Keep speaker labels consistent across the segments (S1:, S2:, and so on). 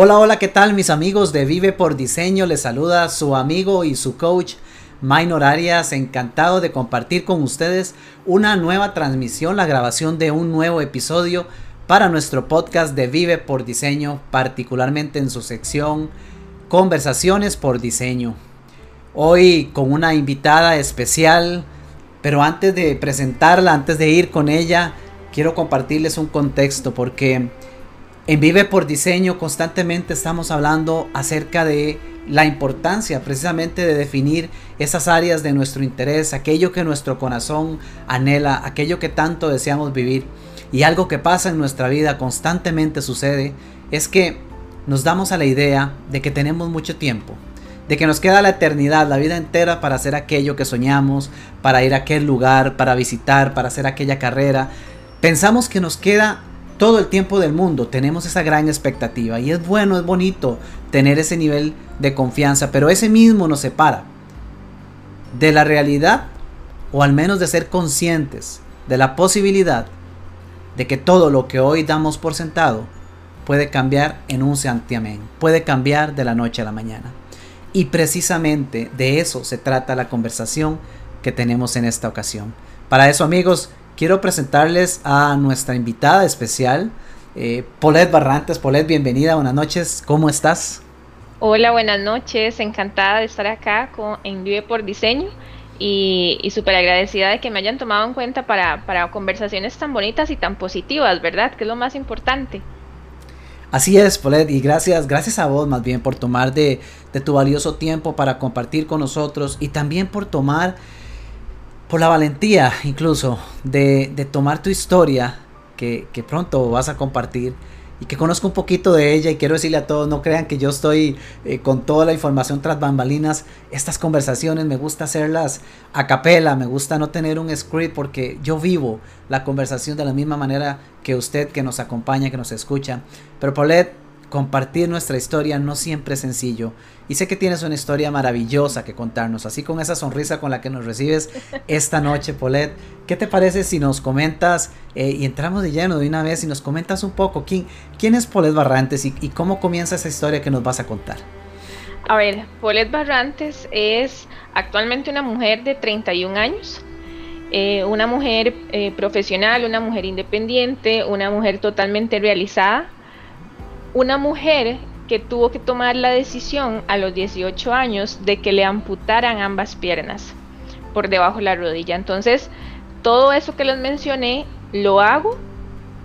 S1: Hola, hola, ¿qué tal mis amigos de Vive por Diseño? Les saluda su amigo y su coach Minor Arias, encantado de compartir con ustedes una nueva transmisión, la grabación de un nuevo episodio para nuestro podcast de Vive por Diseño, particularmente en su sección Conversaciones por Diseño. Hoy con una invitada especial, pero antes de presentarla, antes de ir con ella, quiero compartirles un contexto porque en Vive por Diseño constantemente estamos hablando acerca de la importancia precisamente de definir esas áreas de nuestro interés, aquello que nuestro corazón anhela, aquello que tanto deseamos vivir. Y algo que pasa en nuestra vida constantemente sucede es que nos damos a la idea de que tenemos mucho tiempo, de que nos queda la eternidad, la vida entera para hacer aquello que soñamos, para ir a aquel lugar, para visitar, para hacer aquella carrera. Pensamos que nos queda todo el tiempo del mundo tenemos esa gran expectativa y es bueno, es bonito tener ese nivel de confianza, pero ese mismo nos separa de la realidad o al menos de ser conscientes de la posibilidad de que todo lo que hoy damos por sentado puede cambiar en un santiamén, puede cambiar de la noche a la mañana. Y precisamente de eso se trata la conversación que tenemos en esta ocasión. Para eso amigos, quiero presentarles a nuestra invitada especial, eh, Paulette Barrantes. Paulette, bienvenida, buenas noches, ¿cómo estás?
S2: Hola, buenas noches, encantada de estar acá con, en Vive por Diseño y, y súper agradecida de que me hayan tomado en cuenta para, para conversaciones tan bonitas y tan positivas, ¿verdad? Que es lo más importante.
S1: Así es, Paulette, y gracias, gracias a vos más bien por tomar de, de, tu valioso tiempo para compartir con nosotros y también por tomar por la valentía incluso de, de tomar tu historia que, que, pronto vas a compartir y que conozco un poquito de ella y quiero decirle a todos, no crean que yo estoy eh, con toda la información tras bambalinas, estas conversaciones me gusta hacerlas a capela, me gusta no tener un script porque yo vivo la conversación de la misma manera que usted que nos acompaña, que nos escucha. Pero Paulette, compartir nuestra historia no siempre es sencillo. Y sé que tienes una historia maravillosa que contarnos, así con esa sonrisa con la que nos recibes esta noche, Paulette. ¿Qué te parece si nos comentas eh, y entramos de lleno de una vez y nos comentas un poco quién, quién es Paulette Barrantes y, y, cómo comienza esa historia que nos vas a contar?
S2: A ver, Paulette Barrantes es actualmente una mujer de 31 años. Eh, una mujer eh, profesional, una mujer independiente, una mujer totalmente realizada, una mujer que tuvo que tomar la decisión a los 18 años de que le amputaran ambas piernas por debajo de la rodilla. Entonces, todo eso que les mencioné lo hago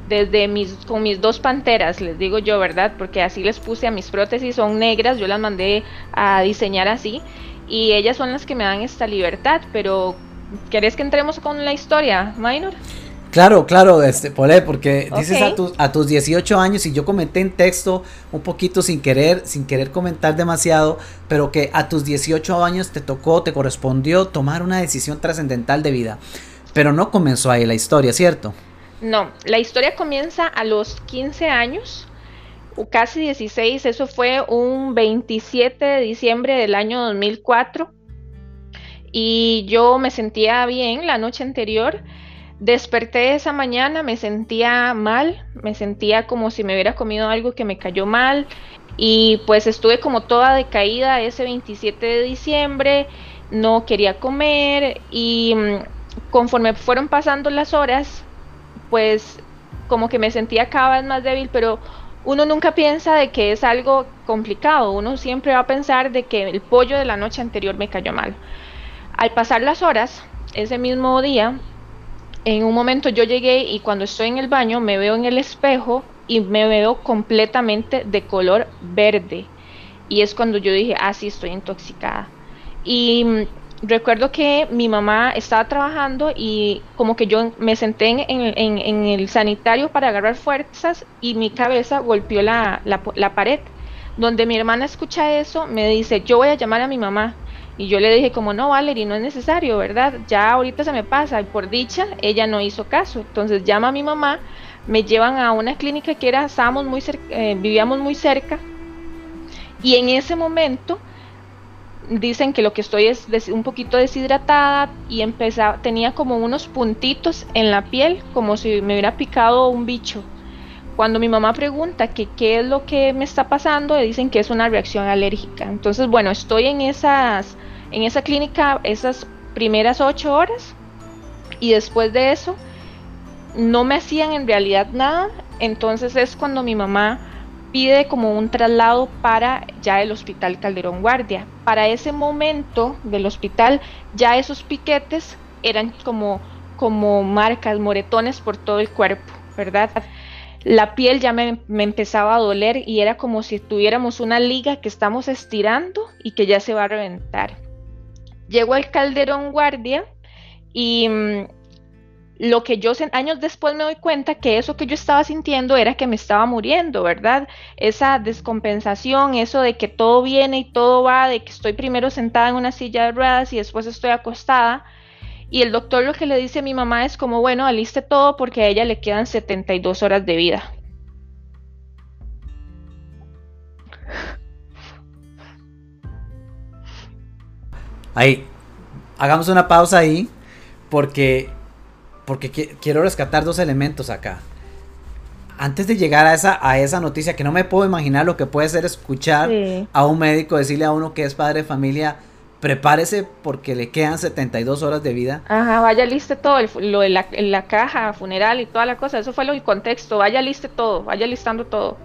S2: desde mis con mis dos panteras, les digo yo, ¿verdad? Porque así les puse a mis prótesis, son negras, yo las mandé a diseñar así y ellas son las que me dan esta libertad, pero ¿querés que entremos con la historia, Minor?
S1: Claro, claro, este, Polé, porque okay. dices a, tu, a, tus 18 años y yo comenté en texto un poquito sin querer, sin querer comentar demasiado, pero que a tus 18 años te tocó, te correspondió tomar una decisión trascendental de vida. Pero no comenzó ahí la historia, ¿cierto?
S2: No, la historia comienza a los 15 años, o casi 16, eso fue un 27 de diciembre del año 2004. Y yo me sentía bien la noche anterior Desperté esa mañana, me sentía mal, me sentía como si me hubiera comido algo que me cayó mal y pues estuve como toda decaída ese 27 de diciembre, no quería comer y mm, conforme fueron pasando las horas, pues como que me sentía cada vez más débil, pero uno nunca piensa de que es algo complicado, uno siempre va a pensar de que el pollo de la noche anterior me cayó mal. Al pasar las horas, ese mismo día, en un momento yo llegué y cuando estoy en el baño me veo en el espejo y me veo completamente de color verde. Y es cuando yo dije, ah, sí, estoy intoxicada. Y mm, recuerdo que mi mamá estaba trabajando y como que yo me senté en, el sanitario para agarrar fuerzas y mi cabeza golpeó la, la pared. Donde mi hermana escucha eso, me dice, yo voy a llamar a mi mamá. Y yo le dije como, no, Valerie, no es necesario, ¿verdad? Ya ahorita se me pasa. Y por dicha, ella no hizo caso. Entonces llama a mi mamá, me llevan a una clínica que era, estábamos muy eh, vivíamos muy cerca. Y en ese momento dicen que lo que estoy es un poquito deshidratada y empezaba, tenía como unos puntitos en la piel, como si me hubiera picado un bicho. Cuando mi mamá pregunta que qué es lo que me está pasando, le dicen que es una reacción alérgica. Entonces, bueno, estoy en esas, en esa clínica esas primeras ocho horas y después de eso no me hacían en realidad nada. Entonces es cuando mi mamá pide como un traslado para ya el hospital Calderón Guardia. Para ese momento del hospital ya esos piquetes eran como, como marcas, moretones por todo el cuerpo, ¿verdad? La piel ya me, empezaba a doler y era como si tuviéramos una liga que estamos estirando y que ya se va a reventar. Llego al Calderón Guardia y mm, lo que yo años después me doy cuenta que eso que yo estaba sintiendo era que me estaba muriendo, ¿verdad? Esa descompensación, eso de que todo viene y todo va, de que estoy primero sentada en una silla de ruedas y después estoy acostada, y el doctor lo que le dice a mi mamá es como, bueno, aliste todo porque a ella le quedan 72 horas de vida.
S1: Ahí, hagamos una pausa ahí porque, porque quiero rescatar dos elementos acá. Antes de llegar a esa, a esa noticia, que no me puedo imaginar lo que puede ser escuchar a un médico decirle a uno que es padre de familia, prepárese porque le quedan 72 horas de vida.
S2: Ajá, vaya liste todo, lo de la, caja funeral y toda la cosa, eso fue lo el contexto, vaya liste todo, vaya listando todo.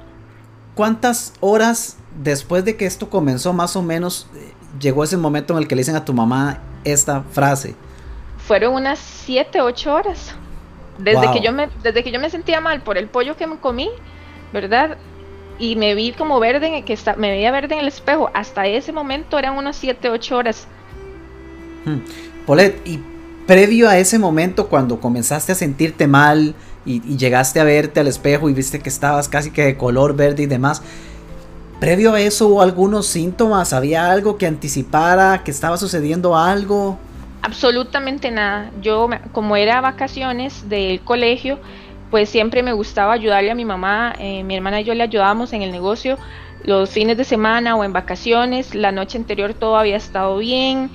S1: ¿Cuántas horas después de que esto comenzó más o menos eh, llegó ese momento en el que le dicen a tu mamá esta frase?
S2: Fueron unas 7, 8 horas. Desde, que yo me, desde que yo me sentía mal por el pollo que me comí, ¿verdad? Y me vi como verde, en que está, me veía verde en el espejo. Hasta ese momento eran unas 7, 8 horas.
S1: Hmm. Polet, y previo a ese momento, cuando comenzaste a sentirte mal y, llegaste a verte al espejo y viste que estabas casi que de color verde y demás, previo a eso hubo algunos síntomas, había algo que anticipara que estaba sucediendo algo.
S2: Absolutamente nada. Yo, como era vacaciones del colegio, pues siempre me gustaba ayudarle a mi mamá, eh, mi hermana y yo le ayudábamos en el negocio los fines de semana o en vacaciones, la noche anterior todo había estado bien,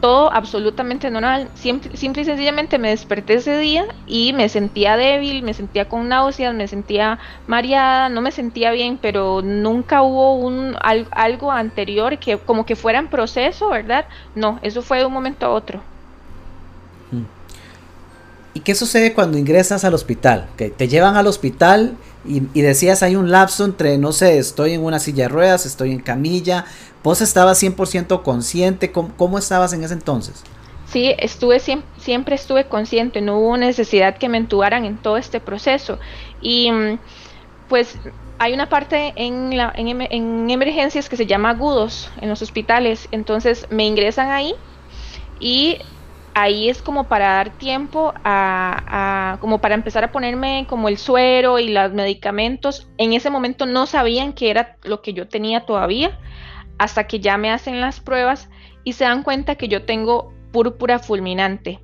S2: todo absolutamente normal, simple, simple y sencillamente me desperté ese día y me sentía débil, me sentía con náuseas, me sentía mareada, no me sentía bien, pero nunca hubo un algo anterior que como que fuera en proceso, ¿verdad? No, eso fue de un momento a otro.
S1: ¿Y qué sucede cuando ingresas al hospital? Que te llevan al hospital y, decías hay un lapso entre, no sé, estoy en una silla de ruedas, estoy en camilla. ¿Vos estabas 100% consciente? ¿Cómo, estabas en ese entonces?
S2: Sí, estuve siempre, estuve consciente, no hubo necesidad que me entubaran en todo este proceso. Y mm, pues hay una parte en, la, en emergencias que se llama agudos en los hospitales, entonces me ingresan ahí y ahí es como para dar tiempo a, como para empezar a ponerme como el suero y los medicamentos. En ese momento no sabían que era lo que yo tenía todavía, hasta que ya me hacen las pruebas y se dan cuenta que yo tengo púrpura fulminante.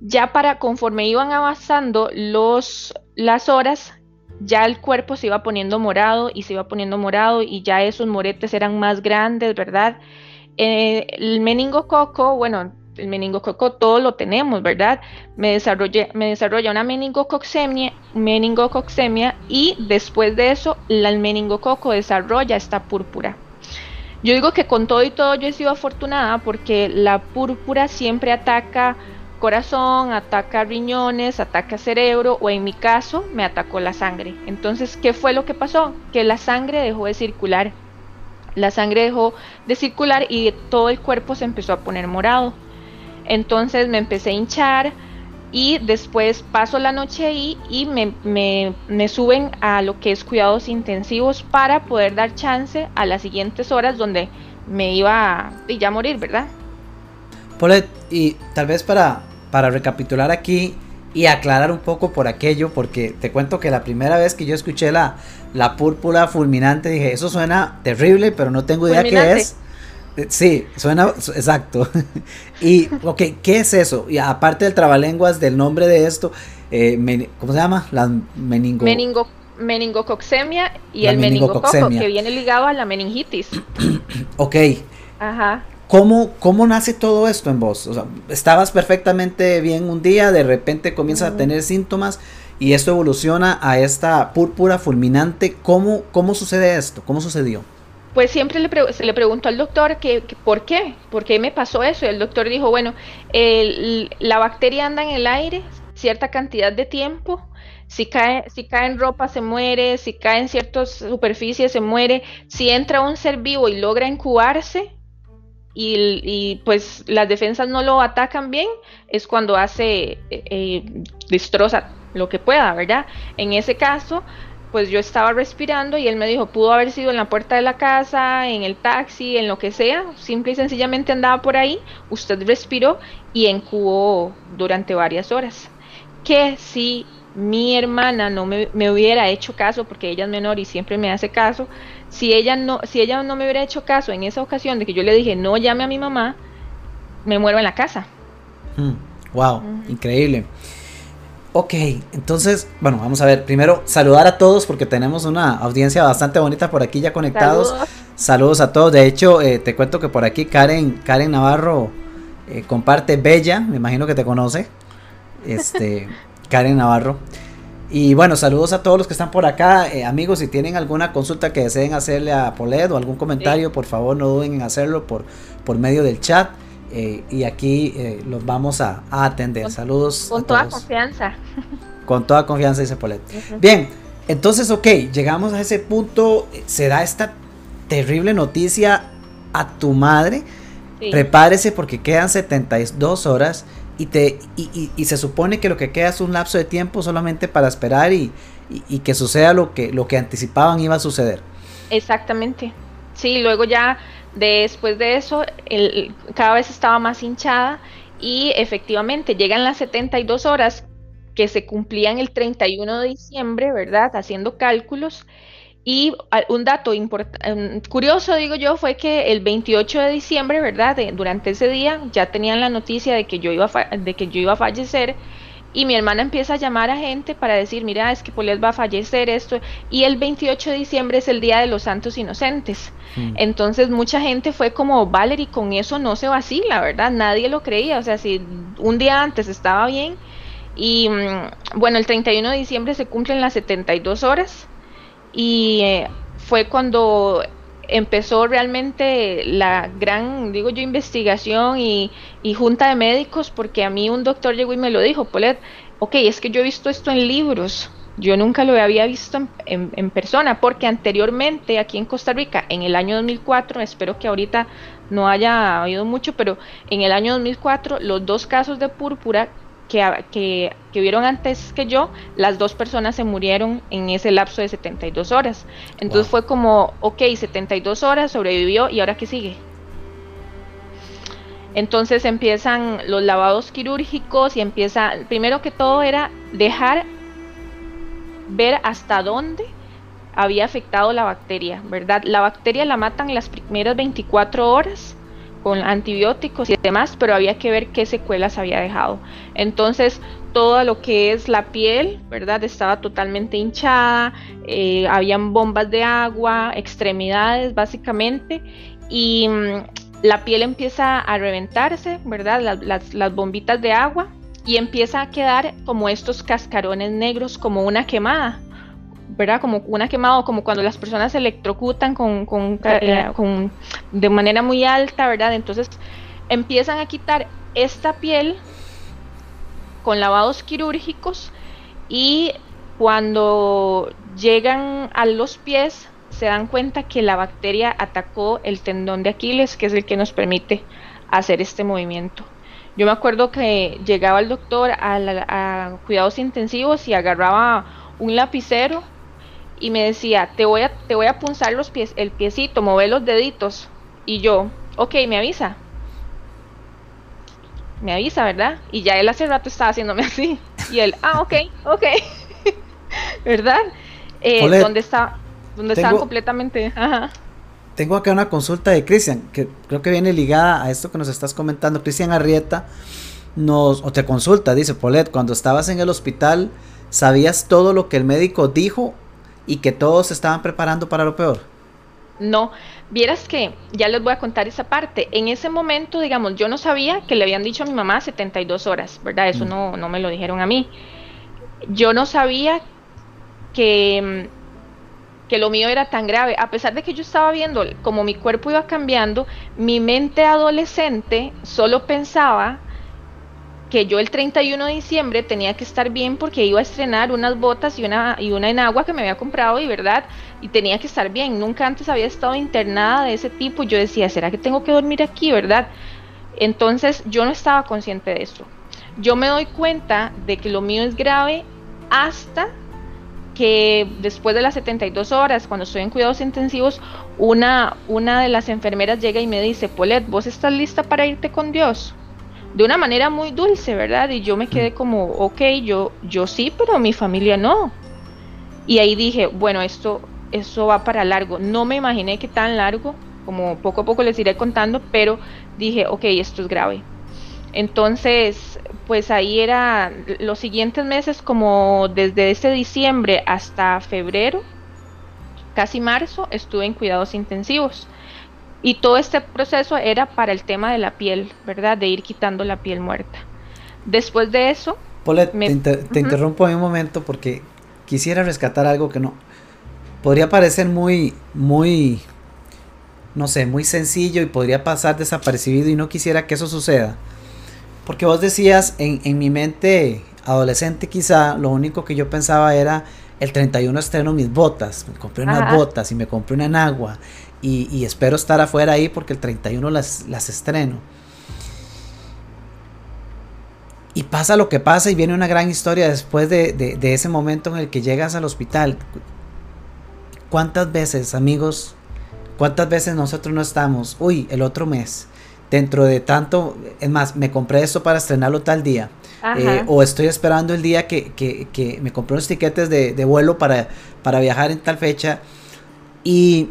S2: Ya para conforme iban avanzando los, las horas, ya el cuerpo se iba poniendo morado y se iba poniendo morado y ya esos moretes eran más grandes, ¿verdad? Eh, el meningococo, bueno, el meningococo todo lo tenemos, ¿verdad? Me desarrolla, me desarrolla una meningococcemia, meningococcemia y después de eso el meningococo desarrolla esta púrpura. Yo digo que con todo y todo yo he sido afortunada porque la púrpura siempre ataca corazón, ataca riñones, ataca cerebro o en mi caso me atacó la sangre. Entonces, ¿qué fue lo que pasó? Que la sangre dejó de circular. La sangre dejó de circular y todo el cuerpo se empezó a poner morado. Entonces me empecé a hinchar y después paso la noche ahí y me, suben a lo que es cuidados intensivos para poder dar chance a las siguientes horas donde me iba a ya morir, ¿verdad?
S1: Paulette, y tal vez para, para recapitular aquí y aclarar un poco por aquello, porque te cuento que la primera vez que yo escuché la, la púrpura fulminante dije, eso suena terrible, pero no tengo idea qué es. Eh, sí, suena exacto. y, ok, ¿qué es eso? Y aparte del trabalenguas, del nombre de esto, eh, ¿cómo se llama? La
S2: meningo... Meningo meningococcemia y el meningococo, que viene ligado a la meningitis.
S1: ok. Ajá. ¿Cómo, ¿Cómo nace todo esto en vos? O sea, estabas perfectamente bien un día, de repente comienzas a tener síntomas y esto evoluciona a esta púrpura fulminante. ¿Cómo, cómo sucede esto? ¿Cómo sucedió?
S2: Pues siempre le se le preguntó al doctor que, por qué, por qué me pasó eso. Y el doctor dijo, bueno, la bacteria anda en el aire cierta cantidad de tiempo. Si cae, si en ropa se muere, si cae en ciertas superficies se muere. Si entra un ser vivo y logra incubarse, y, pues las defensas no lo atacan bien, es cuando hace, eh, eh, destroza lo que pueda, ¿verdad? En ese caso, pues yo estaba respirando y él me dijo, pudo haber sido en la puerta de la casa, en el taxi, en lo que sea, simple y sencillamente andaba por ahí, usted respiró y incubó durante varias horas. Que si mi hermana no me, me, hubiera hecho caso, porque ella es menor y siempre me hace caso, si ella no, si ella no me hubiera hecho caso en esa ocasión de que yo le dije no llame a mi mamá, me muero en la casa.
S1: wow, hmm, increíble. Ok, entonces, bueno, vamos a ver. Primero, saludar a todos porque tenemos una audiencia bastante bonita por aquí ya conectados. Saludos, a todos. De hecho, eh, te cuento que por aquí Karen, Karen Navarro eh, comparte Bella, me imagino que te conoce. Este, Karen Navarro. Y bueno, saludos a todos los que están por acá. Eh, amigos, si tienen alguna consulta que deseen hacerle a Polet o algún comentario, por favor no duden en hacerlo por, por medio del chat. Eh, y aquí eh, los vamos a, atender. Saludos.
S2: Con toda confianza.
S1: Con toda confianza, dice Polet. Bien, entonces, ok, llegamos a ese punto. Se da esta terrible noticia a tu madre. Prepárese porque quedan 72 horas y, te, y, se supone que lo que queda es un lapso de tiempo solamente para esperar y, que suceda lo que, lo que anticipaban iba a suceder.
S2: Exactamente. Sí, luego ya después de eso el, cada vez estaba más hinchada y efectivamente llegan las 72 horas que se cumplían el 31 de diciembre, ¿verdad? Haciendo cálculos y un dato em, curioso, digo yo, fue que el 28 de diciembre, ¿verdad? durante ese día ya tenían la noticia de que, yo iba a de que yo iba a fallecer y mi hermana empieza a llamar a gente para decir, mira, es que Poliet va a fallecer esto. Y el 28 de diciembre es el Día de los Santos Inocentes. Mm. Entonces mucha gente fue como, Valerie, con eso no se vacila, ¿verdad? Nadie lo creía. O sea, si un día antes estaba bien. Y mm, bueno, el 31 de diciembre se cumplen las 72 horas y eh, fue cuando empezó realmente la gran, digo yo, investigación y, junta de médicos, porque a mí un doctor llegó y me lo dijo, Polet, ok, es que yo he visto esto en libros, yo nunca lo había visto en, persona, porque anteriormente aquí en Costa Rica, en el año 2004, espero que ahorita no haya habido mucho, pero en el año 2004 los dos casos de púrpura que, que, vieron antes que yo, las dos personas se murieron en ese lapso de 72 horas. Entonces fue como, ok, 72 horas, sobrevivió y ahora qué sigue. Entonces empiezan los lavados quirúrgicos y empieza, primero que todo era dejar ver hasta dónde había afectado la bacteria, ¿verdad? La bacteria la matan las primeras 24 horas con antibióticos y demás, pero había que ver qué secuelas había dejado. Entonces, todo lo que es la piel, ¿verdad? Estaba totalmente hinchada, eh, habían bombas de agua, extremidades básicamente, y mm, la piel empieza a reventarse, ¿verdad? las bombitas de agua, y empieza a quedar como estos cascarones negros, como una quemada. ¿Verdad? Como una quemada, como cuando las personas se electrocutan con, eh, con, de manera muy alta, ¿verdad? Entonces empiezan a quitar esta piel con lavados quirúrgicos y cuando llegan a los pies se dan cuenta que la bacteria atacó el tendón de Aquiles, que es el que nos permite hacer este movimiento. Yo me acuerdo que llegaba el doctor a, a cuidados intensivos y agarraba un lapicero y me decía, te voy a, te voy a punzar los pies, el piecito, mover los deditos. Y yo, ok, me avisa. Me avisa, ¿verdad? Y ya él hace rato estaba haciéndome así. Y él, ah, ok, ok. ¿Verdad? Eh, donde está, donde están completamente.
S1: Tengo acá una consulta de Cristian, que creo que viene ligada a esto que nos estás comentando. Cristian Arrieta nos, o te consulta, dice Polet, cuando estabas en el hospital, ¿sabías todo lo que el médico dijo y que todos se estaban preparando para lo peor?
S2: No, vieras que ya les voy a contar esa parte. En ese momento, digamos, yo no sabía que le habían dicho a mi mamá 72 horas, ¿verdad? Eso mm. no, no me lo dijeron a mí. yo no sabía que, que lo mío era tan grave. A pesar de que yo estaba viendo como mi cuerpo iba cambiando, mi mente adolescente solo pensaba que yo el 31 de diciembre tenía que estar bien porque iba a estrenar unas botas y una, y una enagua que me había comprado y verdad, y tenía que estar bien. Nunca antes había estado internada de ese tipo. Yo decía, ¿será que tengo que dormir aquí, verdad? Entonces yo no estaba consciente de eso. Yo me doy cuenta de que lo mío es grave hasta que después de las 72 horas, cuando estoy en cuidados intensivos, una, una de las enfermeras llega y me dice, Polet, ¿vos estás lista para irte con Dios? De una manera muy dulce, ¿verdad? Y yo me quedé como, ok, yo, yo sí, pero mi familia no. Y ahí dije, bueno, esto, esto va para largo. No me imaginé que tan largo, como poco a poco les iré contando, pero dije, ok, esto es grave. Entonces, pues ahí era los siguientes meses, como desde ese diciembre hasta febrero, casi marzo, estuve en cuidados intensivos. Y todo este proceso era para el tema de la piel, ¿verdad? De ir quitando la piel muerta. Después de eso...
S1: Paulette, te, interrumpo en un momento porque quisiera rescatar algo que no... Podría parecer muy, muy, no sé, muy sencillo y podría pasar desapercibido y no quisiera que eso suceda. Porque vos decías, en, en mi mente adolescente quizá, lo único que yo pensaba era el 31 estreno mis botas, me compré unas botas y me compré una enagua y, espero estar afuera ahí porque el 31 las, las estreno. Y pasa lo que pasa y viene una gran historia después de, ese momento en el que llegas al hospital. ¿Cuántas veces, amigos, cuántas veces nosotros no estamos? Uy, el otro mes, dentro de tanto, es más, me compré esto para estrenarlo tal día. Eh, o estoy esperando el día que, me compré unos tiquetes de, de, vuelo para, para viajar en tal fecha. Y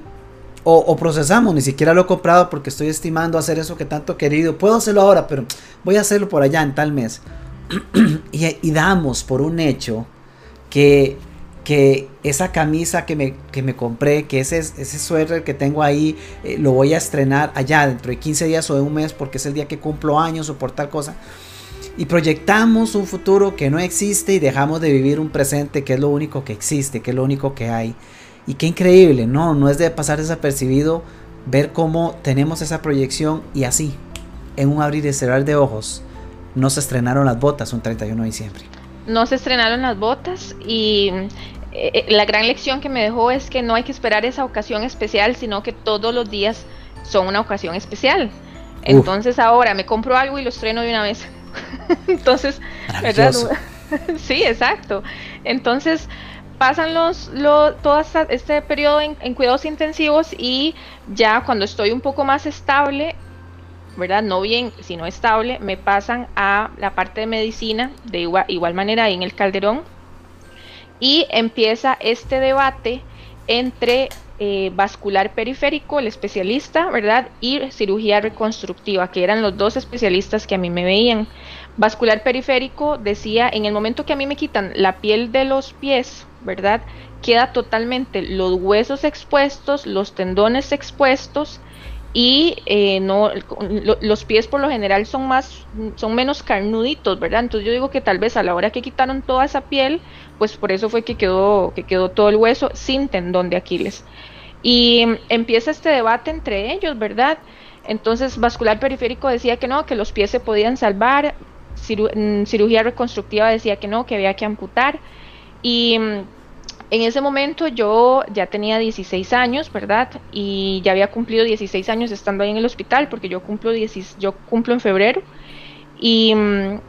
S1: o, procesamos, ni siquiera lo he comprado porque estoy estimando hacer eso que tanto he querido. Puedo hacerlo ahora, pero voy a hacerlo por allá en tal mes. y, damos por un hecho que, que esa camisa que me, que me compré, que ese, ese suéter que tengo ahí, eh, lo voy a estrenar allá dentro de 15 días o de un mes porque es el día que cumplo años o por tal cosa. Y proyectamos un futuro que no existe y dejamos de vivir un presente que es lo único que existe, que es lo único que hay. Y qué increíble, no, no es de pasar desapercibido ver cómo tenemos esa proyección y así, en un abrir y cerrar de ojos, no se estrenaron las botas un 31 de diciembre.
S2: No se estrenaron las botas y eh, eh, la gran lección que me dejó es que no hay que esperar esa ocasión especial, sino que todos los días son una ocasión especial. Entonces ahora me compro algo y lo estreno de una vez. Entonces, ¿verdad? sí, exacto. Entonces, pasan los, todo este periodo en, cuidados intensivos y ya cuando estoy un poco más estable, ¿verdad? No bien, sino estable, me pasan a la parte de medicina de igual, manera ahí en el calderón y empieza este debate entre eh, vascular periférico, el especialista, ¿verdad? Y cirugía reconstructiva, que eran los dos especialistas que a mí me veían. Vascular periférico decía, en el momento que a mí me quitan la piel de los pies, ¿verdad? Queda totalmente los huesos expuestos, los tendones expuestos y eh, no los pies por lo general son más son menos carnuditos verdad entonces yo digo que tal vez a la hora que quitaron toda esa piel pues por eso fue que quedó que quedó todo el hueso sin tendón de Aquiles. Y empieza este debate entre ellos verdad entonces vascular periférico decía que no que los pies se podían salvar mm, cirugía reconstructiva decía que no que había que amputar y mm, en ese momento yo ya tenía 16 años, ¿verdad? Y ya había cumplido 16 años estando ahí en el hospital, porque yo cumplo, yo cumplo en febrero. Y, mm,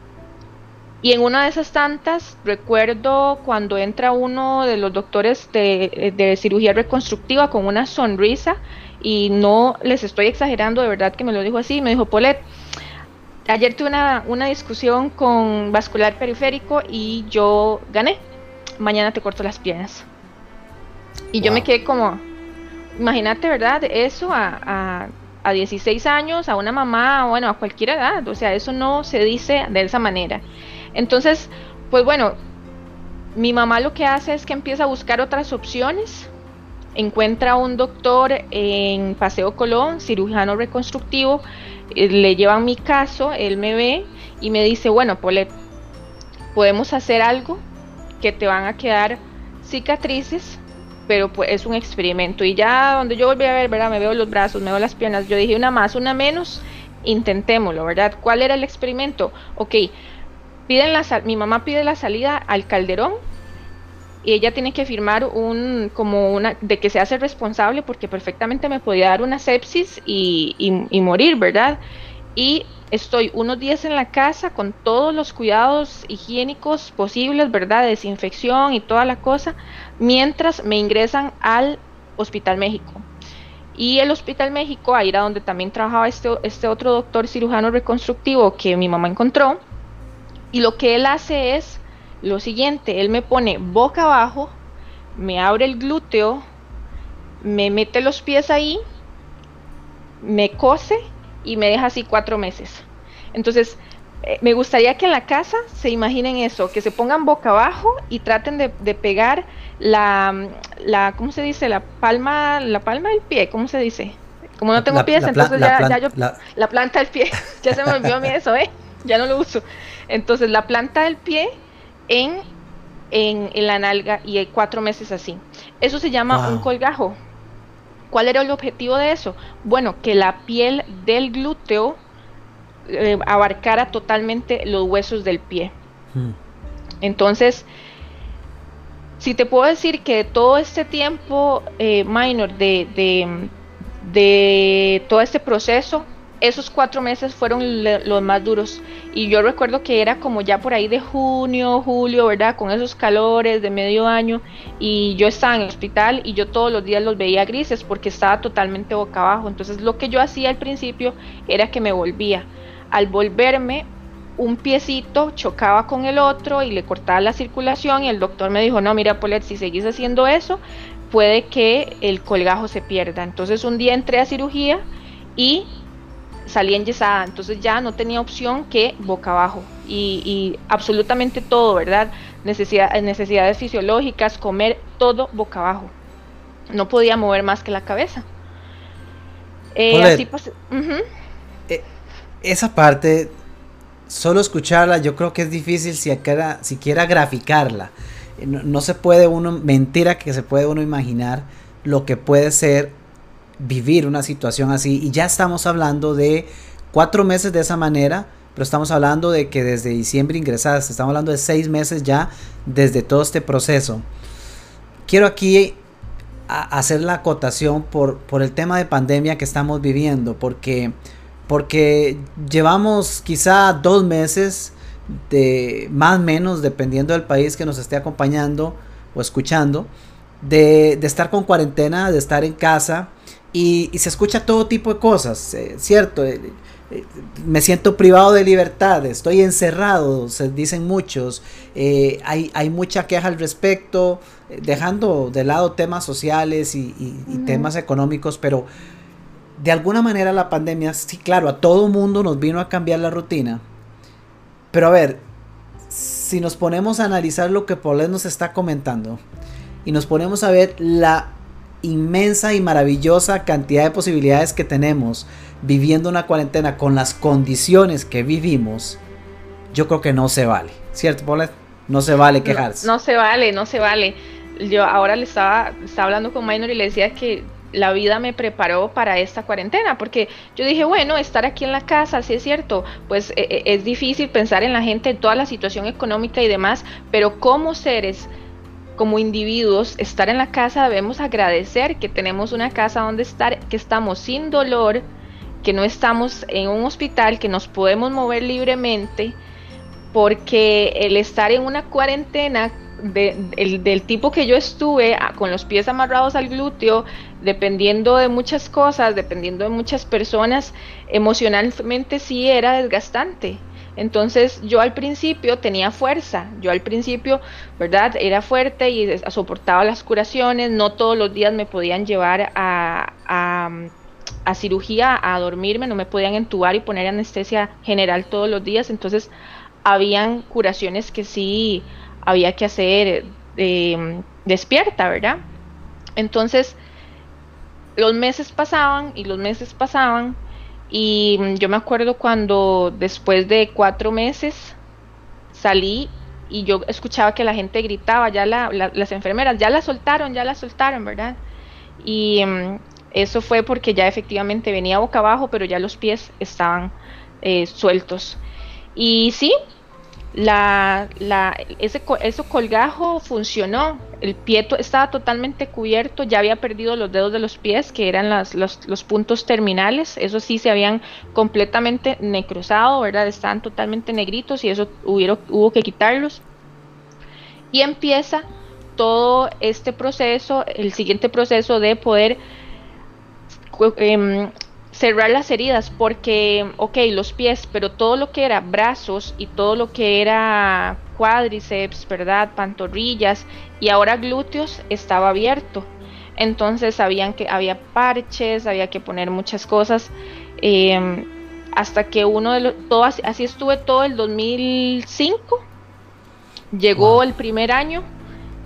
S2: y en una de esas tantas, recuerdo cuando entra uno de los doctores de, de cirugía reconstructiva con una sonrisa, y no les estoy exagerando, de verdad que me lo dijo así, me dijo, Polet, ayer tuve una, una discusión con vascular periférico y yo gané mañana te corto las piernas. Y yo me quedé como, imagínate, ¿verdad? Eso a, a, 16 años, a una mamá, bueno, a cualquier edad, o sea, eso no se dice de esa manera. Entonces, pues bueno, mi mamá lo que hace es que empieza a buscar otras opciones. Encuentra un doctor en Paseo Colón, cirujano reconstructivo, eh, le llevan mi caso, él me ve y me dice, bueno, Polet, podemos hacer algo que te van a quedar cicatrices, pero pues es un experimento. Y ya donde yo volví a ver, ¿verdad? Me veo los brazos, me veo las piernas, yo dije una más, una menos, intentémoslo, ¿verdad? ¿Cuál era el experimento? Ok, piden la, mi mamá pide la salida al calderón y ella tiene que firmar un como una de que se hace responsable porque perfectamente me podía dar una sepsis y, y, morir, ¿verdad? Y estoy unos días en la casa con todos los cuidados higiénicos posibles, ¿verdad? Desinfección y toda la cosa, mientras me ingresan al Hospital México. Y el Hospital México, ahí era donde también trabajaba este, este otro doctor cirujano reconstructivo que mi mamá encontró. Y lo que él hace es lo siguiente, él me pone boca abajo, me abre el glúteo, me mete los pies ahí, me cose y me deja así cuatro meses. Entonces, eh, me gustaría que en la casa se imaginen eso, que se pongan boca abajo y traten de, pegar la, la, ¿cómo se dice? La palma, la palma del pie, ¿cómo se dice? Como no tengo pies, entonces ya, ya yo, la planta del pie, ya se me olvidó a mí eso, ¿eh? Ya no lo uso. Entonces, la planta del pie en, en, la nalga y hay cuatro meses así. Eso se llama un colgajo. ¿Cuál era el objetivo de eso? Bueno, que la piel del glúteo eh, abarcara totalmente los huesos del pie. Hmm. Entonces, si te puedo decir que todo este tiempo eh, minor de, de, de todo este proceso, esos cuatro meses fueron los más duros. Y yo recuerdo que era como ya por ahí de junio, julio, ¿verdad? Con esos calores de medio año. Y yo estaba en el hospital y yo todos los días los veía grises porque estaba totalmente boca abajo. Entonces lo que yo hacía al principio era que me volvía. Al volverme, un piecito chocaba con el otro y le cortaba la circulación y el doctor me dijo, no, mira, Polet, si seguís haciendo eso, puede que el colgajo se pierda. Entonces un día entré a cirugía y salí enyesada, entonces ya no tenía opción que boca abajo y, absolutamente todo, ¿verdad? Necesidad, necesidades fisiológicas, comer todo boca abajo. No podía mover más que la cabeza.
S1: Eh, así eh, esa parte, solo escucharla, yo creo que es difícil siquiera, siquiera graficarla. Eh, no, no se puede uno, mentira que se puede uno imaginar lo que puede ser vivir una situación así. Y ya estamos hablando de cuatro meses de esa manera, pero estamos hablando de que desde diciembre ingresaste, estamos hablando de seis meses ya desde todo este proceso. Quiero aquí hacer la acotación por, por el tema de pandemia que estamos viviendo, porque, porque llevamos quizá dos meses de más o menos, dependiendo del país que nos esté acompañando o escuchando, de, de estar con cuarentena, de estar en casa, y, se escucha todo tipo de cosas, eh, ¿cierto? Eh, eh, me siento privado de libertad, estoy encerrado, se dicen muchos, hay, hay, mucha queja al respecto, dejando de lado temas sociales y, temas económicos, pero de alguna manera la pandemia, sí, claro, a todo mundo nos vino a cambiar la rutina, pero a ver, si nos ponemos a analizar lo que Paulette nos está comentando y nos ponemos a ver la inmensa y maravillosa cantidad de posibilidades que tenemos viviendo una cuarentena con las condiciones que vivimos, yo creo que no se vale, ¿cierto, Paulette? No se vale quejarse.
S2: No, se vale, no se vale. Yo ahora le estaba, estaba hablando con Minor y le decía que la vida me preparó para esta cuarentena, porque yo dije, bueno, estar aquí en la casa, sí es cierto, pues e, e, es difícil pensar en la gente, en toda la situación económica y demás, pero como seres como individuos, estar en la casa debemos agradecer que tenemos una casa donde estar, que estamos sin dolor, que no estamos en un hospital, que nos podemos mover libremente, porque el estar en una cuarentena del tipo que yo estuve, con los pies amarrados al glúteo, dependiendo de muchas cosas, dependiendo de muchas personas, emocionalmente sí era desgastante. Entonces yo al principio tenía fuerza, yo al principio, ¿verdad? Era fuerte y soportaba las curaciones, no todos los días me podían llevar a, a, cirugía, a dormirme, no me podían entubar y poner anestesia general todos los días, entonces habían curaciones que sí había que hacer eh, despierta, ¿verdad? Entonces los meses pasaban y los meses pasaban y yo me acuerdo cuando después de cuatro meses salí y yo escuchaba que la gente gritaba, ya las enfermeras, ya la soltaron, ya la soltaron, ¿verdad? Y mm, eso fue porque ya efectivamente venía boca abajo, pero ya los pies estaban eh, sueltos. Y sí, la, la, ese, ese colgajo funcionó. El pie estaba totalmente cubierto, ya había perdido los dedos de los pies, que eran los, puntos terminales. Eso sí se habían completamente necrosado, ¿verdad? Estaban totalmente negritos y eso hubo, que quitarlos. Y empieza todo este proceso, el siguiente proceso de poder eh, cerrar las heridas porque, ok, los pies, pero todo lo que era brazos y todo lo que era cuádriceps, ¿verdad? Pantorrillas y ahora glúteos estaba abierto. Entonces sabían que había parches, había que poner muchas cosas. Em, hasta que uno de los, todo así, estuve todo el 2005. Llegó el primer año,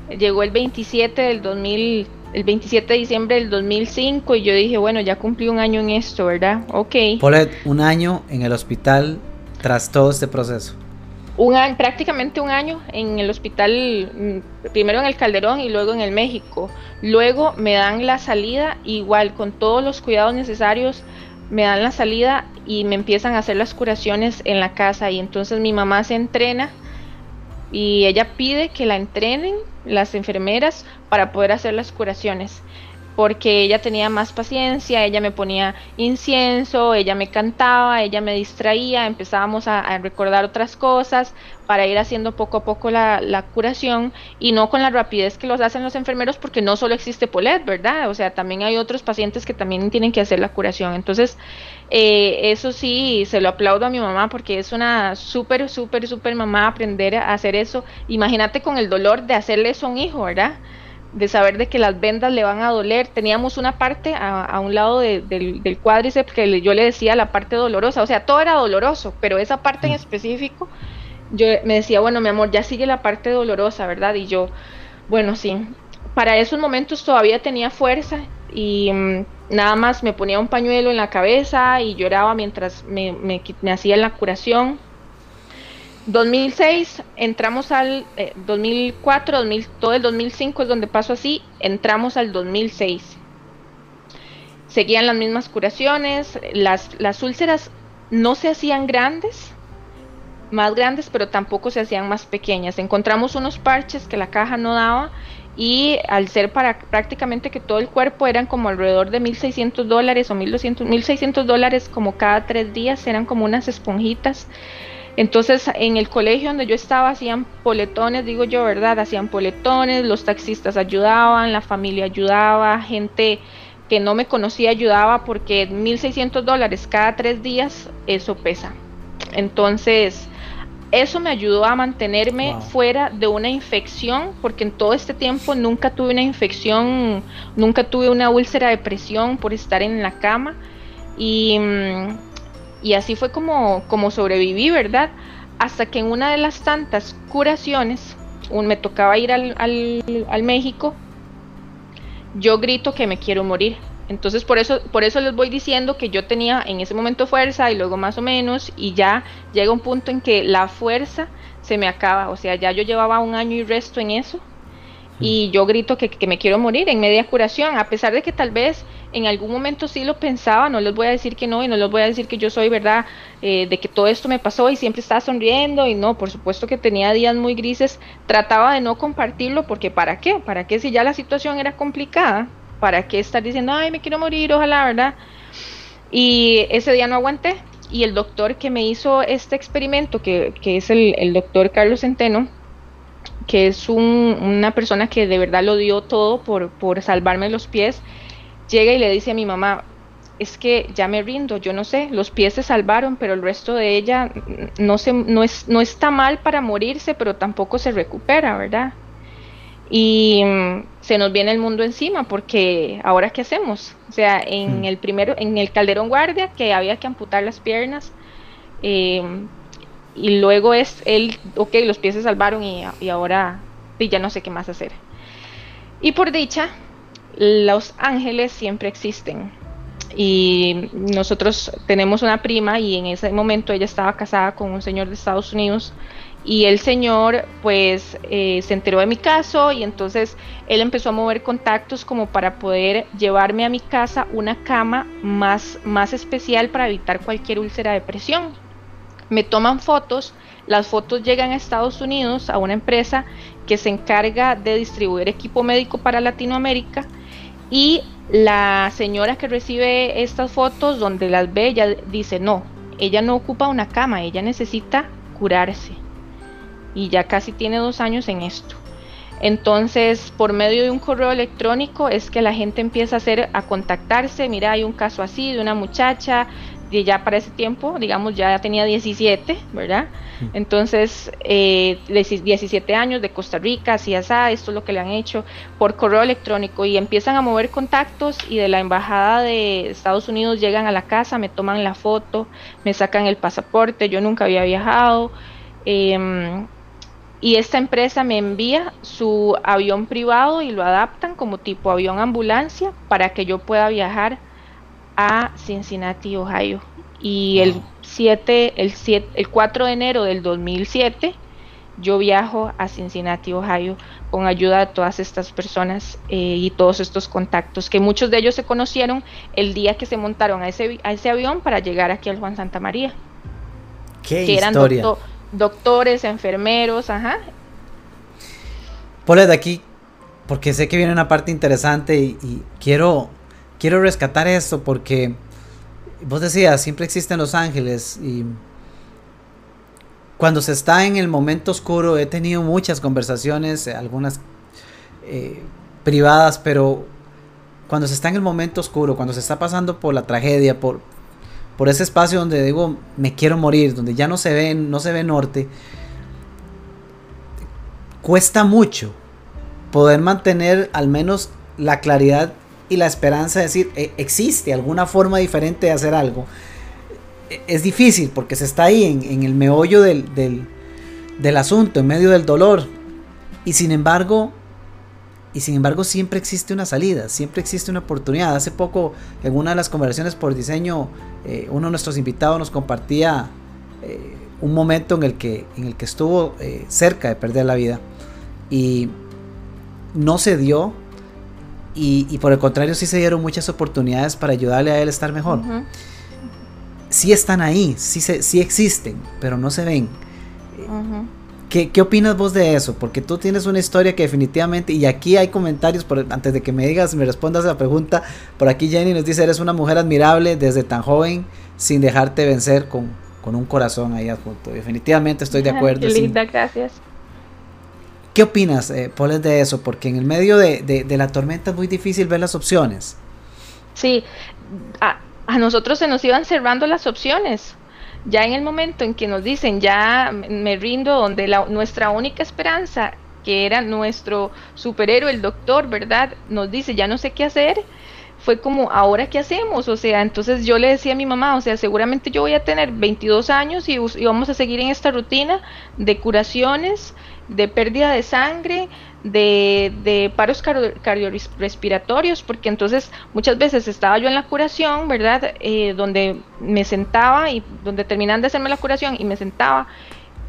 S2: llegó el 27 del 2000 el 27 de diciembre del 2005 y yo dije, bueno, ya cumplí un año en esto, ¿verdad? Ok.
S1: Paulette, un año en el hospital tras todo este proceso.
S2: Un año, prácticamente un año en el hospital, mm, primero en el Calderón y luego en el México. Luego me dan la salida, igual con todos los cuidados necesarios, me dan la salida y me empiezan a hacer las curaciones en la casa y entonces mi mamá se entrena y ella pide que la entrenen las enfermeras para poder hacer las curaciones porque ella tenía más paciencia, ella me ponía incienso, ella me cantaba, ella me distraía, empezábamos a, recordar otras cosas para ir haciendo poco a poco la, curación y no con la rapidez que los hacen los enfermeros porque no solo existe Polet, ¿verdad? O sea, también hay otros pacientes que también tienen que hacer la curación. Entonces, eh, eso sí, se lo aplaudo a mi mamá porque es una súper, súper, súper mamá aprender a hacer eso. Imagínate con el dolor de hacerle eso a un hijo, ¿verdad? De saber de que las vendas le van a doler. Teníamos una parte a, un lado del, del, cuádriceps que yo le decía la parte dolorosa, o sea, todo era doloroso, pero esa parte en mm. específico, yo me decía, bueno, mi amor, ya sigue la parte dolorosa, ¿verdad? Y yo, bueno, sí. Para esos momentos todavía tenía fuerza y mm, nada más me ponía un pañuelo en la cabeza y lloraba mientras me, me, me hacía la curación 2006 entramos al 2004, eh, todo el 2005 es donde pasó así, entramos al 2006. Seguían las mismas curaciones, las, las úlceras no se hacían grandes, más grandes, pero tampoco se hacían más pequeñas. Encontramos unos parches que la caja no daba y al ser para prácticamente que todo el cuerpo eran como alrededor de 1.600 dólares o 1.200, 1.600 dólares como cada tres días, eran como unas esponjitas. Entonces, en el colegio donde yo estaba hacían poletones, digo yo, ¿verdad? Hacían poletones, los taxistas ayudaban, la familia ayudaba, gente que no me conocía ayudaba porque 1.600 dólares cada tres días, eso pesa. Entonces, eso me ayudó a mantenerme fuera de una infección, porque en todo este tiempo nunca tuve una infección, nunca tuve una úlcera de presión por estar en la cama. Y mm, y así fue como, como sobreviví, ¿verdad? Hasta que en una de las tantas curaciones, un, me tocaba ir al, al, México, yo grito que me quiero morir. Entonces por eso, por eso les voy diciendo que yo tenía en ese momento fuerza y luego más o menos y ya llega un punto en que la fuerza se me acaba. O sea, ya yo llevaba un año y resto en eso y yo grito que, que, me quiero morir en media curación, a pesar de que tal vez en algún momento sí lo pensaba, no les voy a decir que no y no les voy a decir que yo soy verdad, eh, de que todo esto me pasó y siempre estaba sonriendo y no, por supuesto que tenía días muy grises, trataba de no compartirlo porque ¿para qué? ¿Para qué si ya la situación era complicada? ¿Para qué estar diciendo, ay, me quiero morir, ojalá, verdad? Y ese día no aguanté y el doctor que me hizo este experimento, que, que es el, el doctor Carlos Centeno, que es una persona que de verdad lo dio todo por, por salvarme los pies, llega y le dice a mi mamá, es que ya me rindo, yo no sé, los pies se salvaron, pero el resto de ella no, se, no, es, no está mal para morirse, pero tampoco se recupera, ¿verdad? Y mm, se nos viene el mundo encima, porque ahora qué hacemos? O sea, en mm. el primero, en el Calderón Guardia, que había que amputar las piernas, eh, y luego es él, ok, los pies se salvaron y, ahora ya no sé qué más hacer. Y por dicha, los ángeles siempre existen. Y nosotros tenemos una prima y en ese momento ella estaba casada con un señor de Estados Unidos y el señor pues eh, se enteró de mi caso y entonces él empezó a mover contactos como para poder llevarme a mi casa una cama más, más especial para evitar cualquier úlcera de presión. Me toman fotos, las fotos llegan a Estados Unidos a una empresa que se encarga de distribuir equipo médico para Latinoamérica y la señora que recibe estas fotos donde las ve, ella dice, no, ella no ocupa una cama, ella necesita curarse y ya casi tiene dos años en esto. Entonces, por medio de un correo electrónico es que la gente empieza a hacer a contactarse, mira, hay un caso así de una muchacha y ya para ese tiempo, digamos, ya tenía 17, ¿verdad? Entonces, eh, 17 años de Costa Rica, así así, esto es lo que le han hecho por correo electrónico y empiezan a mover contactos y de la embajada de Estados Unidos llegan a la casa, me toman la foto, me sacan el pasaporte, yo nunca había viajado. Eh, y esta empresa me envía su avión privado y lo adaptan como tipo avión ambulancia para que yo pueda viajar a Cincinnati, Ohio. Y el 7, el 7, el 4 de enero del 2007 yo viajo a Cincinnati, Ohio, con ayuda de todas estas personas eh, y todos estos contactos, que muchos de ellos se conocieron el día que se montaron a ese, a ese avión para llegar aquí al Juan Santa María.
S1: Qué historia
S2: doctores, enfermeros, ajá.
S1: De aquí, porque sé que viene una parte interesante y, quiero, quiero rescatar esto porque vos decías, siempre existen los ángeles y cuando se está en el momento oscuro, he tenido muchas conversaciones, algunas eh, privadas, pero cuando se está en el momento oscuro, cuando se está pasando por la tragedia, por, por ese espacio donde digo, me quiero morir, donde ya no se ve, no se ve norte, cuesta mucho poder mantener al menos la claridad y la esperanza de decir, e, existe alguna forma diferente de hacer algo. E, es difícil porque se está ahí en, el meollo del, del asunto, en medio del dolor. Y sin embargo, y sin embargo siempre existe una salida, siempre existe una oportunidad. Hace poco en una de las conversaciones por diseño, eh, uno de nuestros invitados nos compartía eh, un momento en el que, en el que estuvo eh, cerca de perder la vida y no se dio y, por el contrario sí se dieron muchas oportunidades para ayudarle a él a estar mejor. Sí están ahí, sí, se, sí existen, pero no se ven. ¿Qué, opinas vos de eso? Porque tú tienes una historia que definitivamente, y aquí hay comentarios, por, antes de que me digas, me respondas a la pregunta, por aquí Jenny nos dice, eres una mujer admirable desde tan joven, sin dejarte vencer con, un corazón ahí adjunto. Definitivamente estoy de acuerdo.
S2: Qué linda, gracias.
S1: ¿Qué opinas, eh, Paul, de eso? Porque en el medio de, la tormenta es muy difícil ver las opciones.
S2: Sí, a, a nosotros se nos iban cerrando las opciones ya en el momento en que nos dicen ya me rindo, donde la, nuestra única esperanza, que era nuestro superhéroe, el doctor, ¿verdad? Nos dice ya no sé qué hacer, fue como, ¿ahora qué hacemos? O sea, entonces yo le decía a mi mamá, o sea, seguramente yo voy a tener 22 años y, y vamos a seguir en esta rutina de curaciones, de pérdida de sangre, de, paros cardiorrespiratorios, porque entonces muchas veces estaba yo en la curación, ¿verdad? Eh, donde me sentaba y donde terminan de hacerme la curación y me sentaba,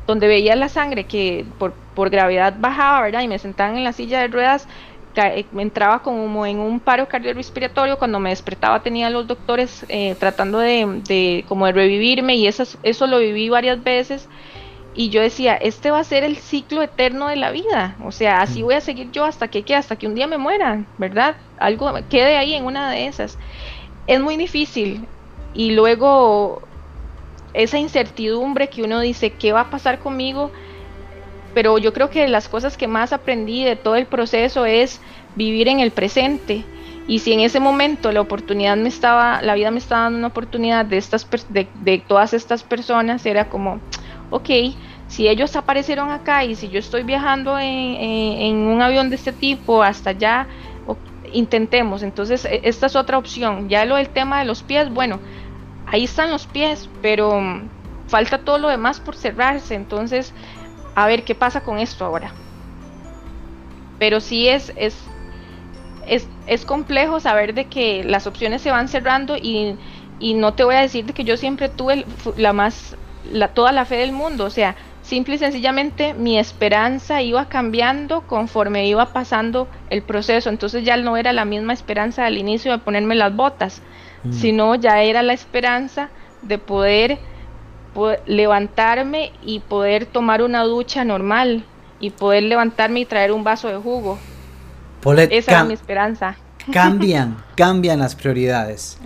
S2: donde veía la sangre que por, por gravedad bajaba, ¿verdad? Y me sentaban en la silla de ruedas, eh, me entraba como en un paro cardiorrespiratorio, cuando me despertaba tenía los doctores eh, tratando de, de, como de revivirme y eso, eso lo viví varias veces y yo decía, este va a ser el ciclo eterno de la vida, o sea, así mm. voy a seguir yo hasta que, hasta que un día me muera, ¿verdad? Algo quede ahí en una de esas. Es muy difícil y luego esa incertidumbre que uno dice, ¿qué va a pasar conmigo? Pero yo creo que las cosas que más aprendí de todo el proceso es vivir en el presente. Y si en ese momento la oportunidad me estaba, la vida me estaba dando una oportunidad de estas de, de todas estas personas, era como, ok, si ellos aparecieron acá y si yo estoy viajando en, un avión de este tipo hasta allá, intentemos. Entonces, e, esta es otra opción. Ya lo del tema de los pies, bueno, ahí están los pies, pero mm, falta todo lo demás por cerrarse. Entonces, a ver qué pasa con esto ahora. Pero sí es, es, es, es complejo saber de que las opciones se van cerrando y, y no te voy a decir de que yo siempre tuve la más, la, toda la fe del mundo. O sea, simple y sencillamente mi esperanza iba cambiando conforme iba pasando el proceso. Entonces ya no era la misma esperanza al inicio de ponerme las botas, mm. sino ya era la esperanza de poder, levantarme y poder tomar una ducha normal y poder levantarme y traer un vaso de jugo. Esa era mi esperanza.
S1: Cambian, cambian las prioridades.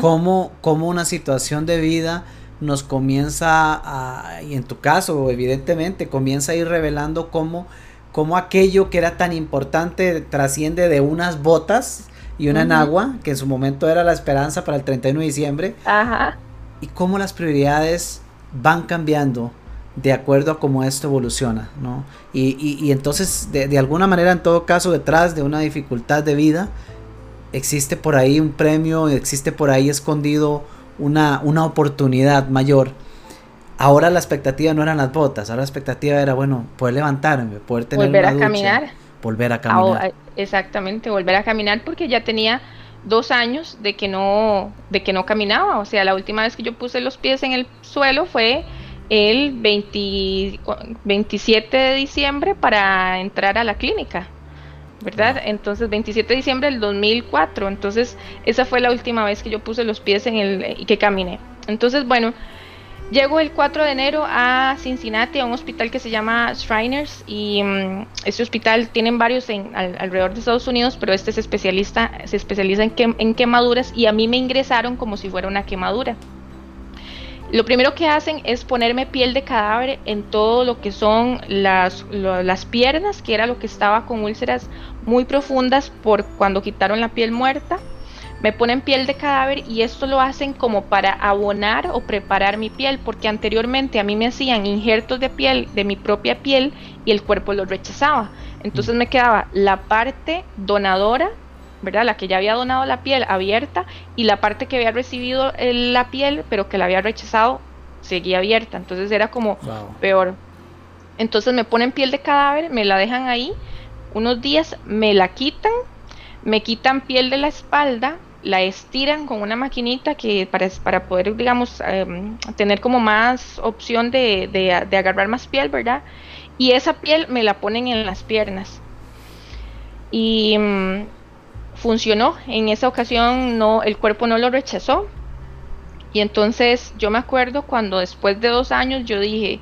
S1: como como una situación de vida nos comienza a, y en tu caso, evidentemente, comienza a ir revelando cómo, cómo aquello que era tan importante trasciende de unas botas y una en agua, que en su momento era la esperanza para el 31 de diciembre, Ajá. y cómo las prioridades van cambiando de acuerdo a cómo esto evoluciona, ¿no? Y, y, entonces, de, de, alguna manera, en todo caso, detrás de una dificultad de vida, existe por ahí un premio, existe por ahí escondido una, una oportunidad mayor. Ahora la expectativa no eran las botas, ahora la expectativa era, bueno, poder levantarme, poder tener
S2: volver a caminar.
S1: Volver a caminar.
S2: exactamente, volver a caminar porque ya tenía dos años de que no, de que no caminaba. O sea, la última vez que yo puse los pies en el suelo fue el 27 de diciembre para entrar a la clínica. ¿Verdad? Entonces, 27 de diciembre del 2004. Entonces, esa fue la última vez que yo puse los pies en el y que caminé. Entonces, bueno, llego el 4 de enero a Cincinnati, a un hospital que se llama Shriners. Y mm, este hospital tienen varios en, alrededor de Estados Unidos, pero este es especialista, se especializa en, en quemaduras. Y a mí me ingresaron como si fuera una quemadura. Lo primero que hacen es ponerme piel de cadáver en todo lo que son las, las piernas, que era lo que estaba con úlceras muy profundas por cuando quitaron la piel muerta. Me ponen piel de cadáver y esto lo hacen como para abonar o preparar mi piel, porque anteriormente a mí me hacían injertos de piel, de mi propia piel, y el cuerpo lo rechazaba. Entonces me quedaba la parte donadora ¿verdad? La que ya había donado la piel abierta y la parte que había recibido la piel, pero que la había rechazado, seguía abierta. Entonces era como peor. Entonces me ponen piel de cadáver, me la dejan ahí unos días, me la quitan, me quitan piel de la espalda, la estiran con una maquinita que para, para poder, digamos, em, tener como más opción de, de agarrar más piel, ¿verdad? Y esa piel me la ponen en las piernas. Y mm, funcionó. En esa ocasión no, el cuerpo no lo rechazó. Y entonces yo me acuerdo cuando después de dos años yo dije,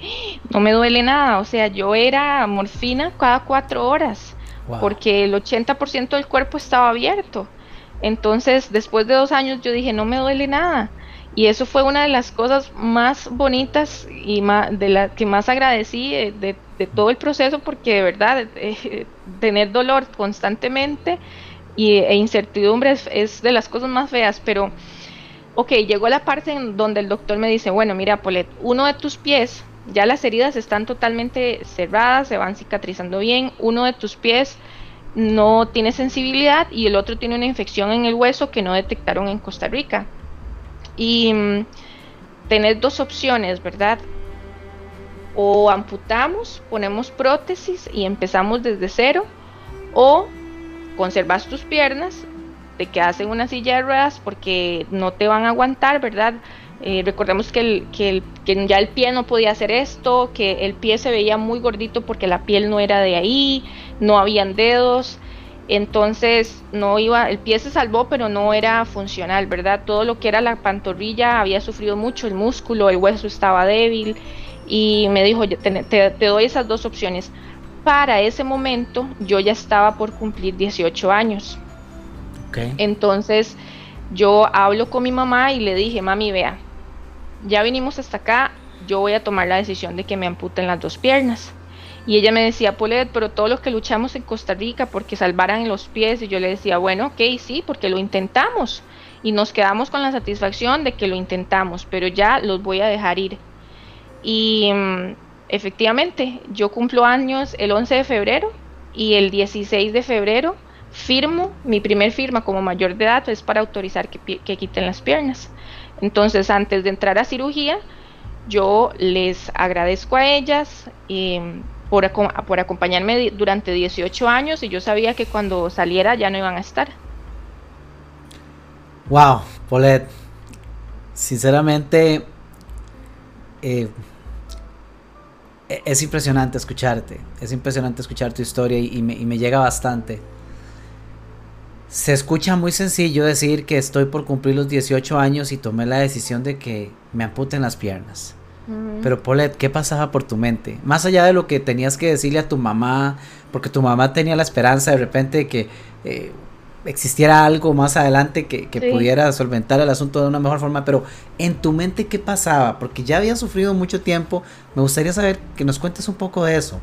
S2: no me duele nada. O sea, yo era morfina cada cuatro horas. Porque el 80% del cuerpo estaba abierto. Entonces, después de dos años yo dije, no me duele nada. Y eso fue una de las cosas más bonitas y más, de las que más agradecí de, todo el proceso, porque de verdad, eh, tener dolor constantemente y, e incertidumbre es, de las cosas más feas, pero ok, llegó la parte en donde el doctor me dice, bueno, mira, Polet, uno de tus pies, ya las heridas están totalmente cerradas, se van cicatrizando bien, uno de tus pies no tiene sensibilidad y el otro tiene una infección en el hueso que no detectaron en Costa Rica. Y mm, tener dos opciones, ¿verdad? O amputamos, ponemos prótesis y empezamos desde cero, o conservas tus piernas, te quedas en una silla de ruedas porque no te van a aguantar, ¿verdad? Eh, recordemos que, el, que, ya el pie no podía hacer esto, que el pie se veía muy gordito porque la piel no era de ahí, no habían dedos, entonces no iba, el pie se salvó pero no era funcional, ¿verdad? Todo lo que era la pantorrilla había sufrido mucho, el músculo, el hueso estaba débil y me dijo, te doy esas dos opciones para ese momento yo ya estaba por cumplir 18 años. Entonces yo hablo con mi mamá y le dije, mami, vea, ya vinimos hasta acá, yo voy a tomar la decisión de que me amputen las dos piernas. Y ella me decía, Polet, pero todos los que luchamos en Costa Rica porque salvaran los pies, y yo le decía, bueno, ok, sí, porque lo intentamos. Y nos quedamos con la satisfacción de que lo intentamos, pero ya los voy a dejar ir. Y mm, efectivamente, yo cumplo años el 11 de febrero y el 16 de febrero firmo, mi primer firma como mayor de edad es para autorizar que, quiten las piernas. Entonces, antes de entrar a cirugía, yo les agradezco a ellas em, por, por acompañarme durante 18 años y yo sabía que cuando saliera ya no iban a estar.
S1: Wow, Paulette, sinceramente, eh, es impresionante escucharte, es impresionante escuchar tu historia y, me, y me llega bastante. Se escucha muy sencillo decir que estoy por cumplir los 18 años y tomé la decisión de que me amputen las piernas. Pero Paulette, ¿qué pasaba por tu mente? Más allá de lo que tenías que decirle a tu mamá, porque tu mamá tenía la esperanza de repente de que eh, existiera algo más adelante que, pudiera solventar el asunto de una mejor forma, pero en tu mente, ¿qué pasaba? Porque ya había sufrido mucho tiempo, me gustaría saber que nos cuentes un poco de eso.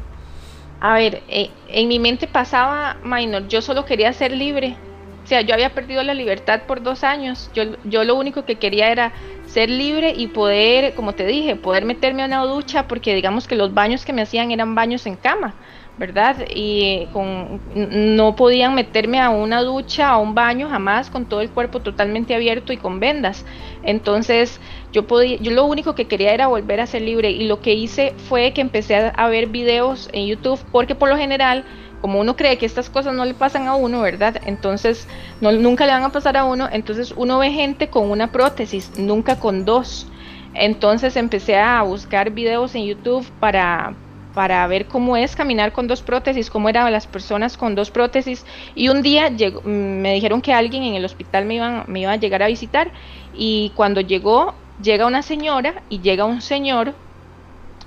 S2: A ver, eh, en mi mente pasaba, Minor, yo solo quería ser libre. O sea, yo había perdido la libertad por dos años. Yo, yo lo único que quería era ser libre y poder, como te dije, poder meterme a una ducha, porque digamos que los baños que me hacían eran baños en cama, ¿verdad? Y con, no podían meterme a una ducha, a un baño, jamás, con todo el cuerpo totalmente abierto y con vendas. Entonces, yo podía, yo lo único que quería era volver a ser libre y lo que hice fue que empecé a, ver videos en YouTube, porque por lo general como uno cree que estas cosas no le pasan a uno, ¿verdad? Entonces, no, nunca le van a pasar a uno, entonces uno ve gente con una prótesis, nunca con dos. Entonces empecé a buscar videos en YouTube para, para ver cómo es caminar con dos prótesis, cómo eran las personas con dos prótesis. Y un día mm, me dijeron que alguien en el hospital me iba a llegar a visitar y cuando llegó, llega una señora y llega un señor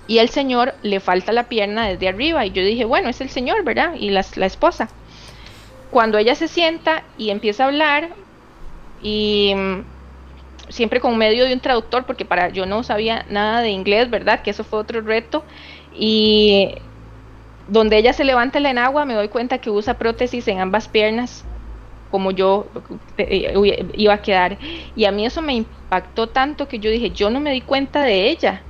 S2: y el señor le falta la pierna desde arriba y yo dije, bueno, es el señor, ¿verdad? Y la, la esposa. Cuando ella se sienta y empieza a hablar y mm, siempre con medio de un traductor porque para yo no sabía nada de inglés, ¿verdad? Que eso fue otro reto y donde ella se levanta en agua me doy cuenta que usa prótesis en ambas piernas como yo eh, iba a quedar. Y a mí eso me impactó tanto que yo dije, yo no me di cuenta de ella.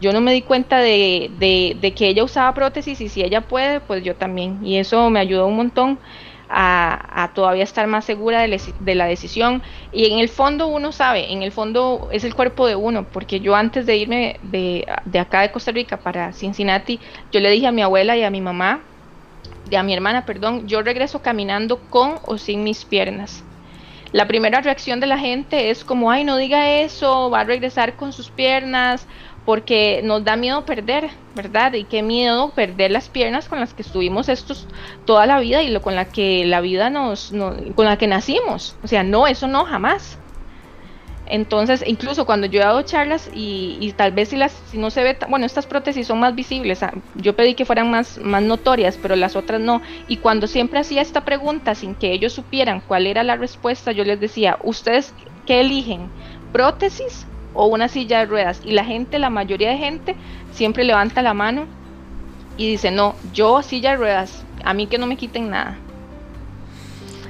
S2: Yo no me di cuenta de, de, que ella usaba prótesis y si ella puede, pues yo también. Y eso me ayudó un montón a, todavía estar más segura de, la decisión. Y en el fondo uno sabe, en el fondo es el cuerpo de uno, porque yo antes de irme de, de acá de Costa Rica para Cincinnati, yo le dije a mi abuela y a mi mamá, de a mi hermana, perdón, yo regreso caminando con o sin mis piernas. La primera reacción de la gente es como, ay, no diga eso, va a regresar con sus piernas porque nos da miedo perder, ¿verdad? Y qué miedo perder las piernas con las que estuvimos estos toda la vida y lo con la que la vida nos, con la que nacimos. O sea, no, eso no, jamás. Entonces, incluso cuando yo he dado charlas y, tal vez si las si no se ve, bueno, estas prótesis son más visibles, ah, yo pedí que fueran más, más notorias, pero las otras no. Y cuando siempre hacía esta pregunta sin que ellos supieran cuál era la respuesta, yo les decía, ¿ustedes qué eligen? ¿Prótesis o una silla de ruedas. Y la gente, la mayoría de gente, siempre levanta la mano y dice, no, yo silla de ruedas, a mí que no me quiten nada.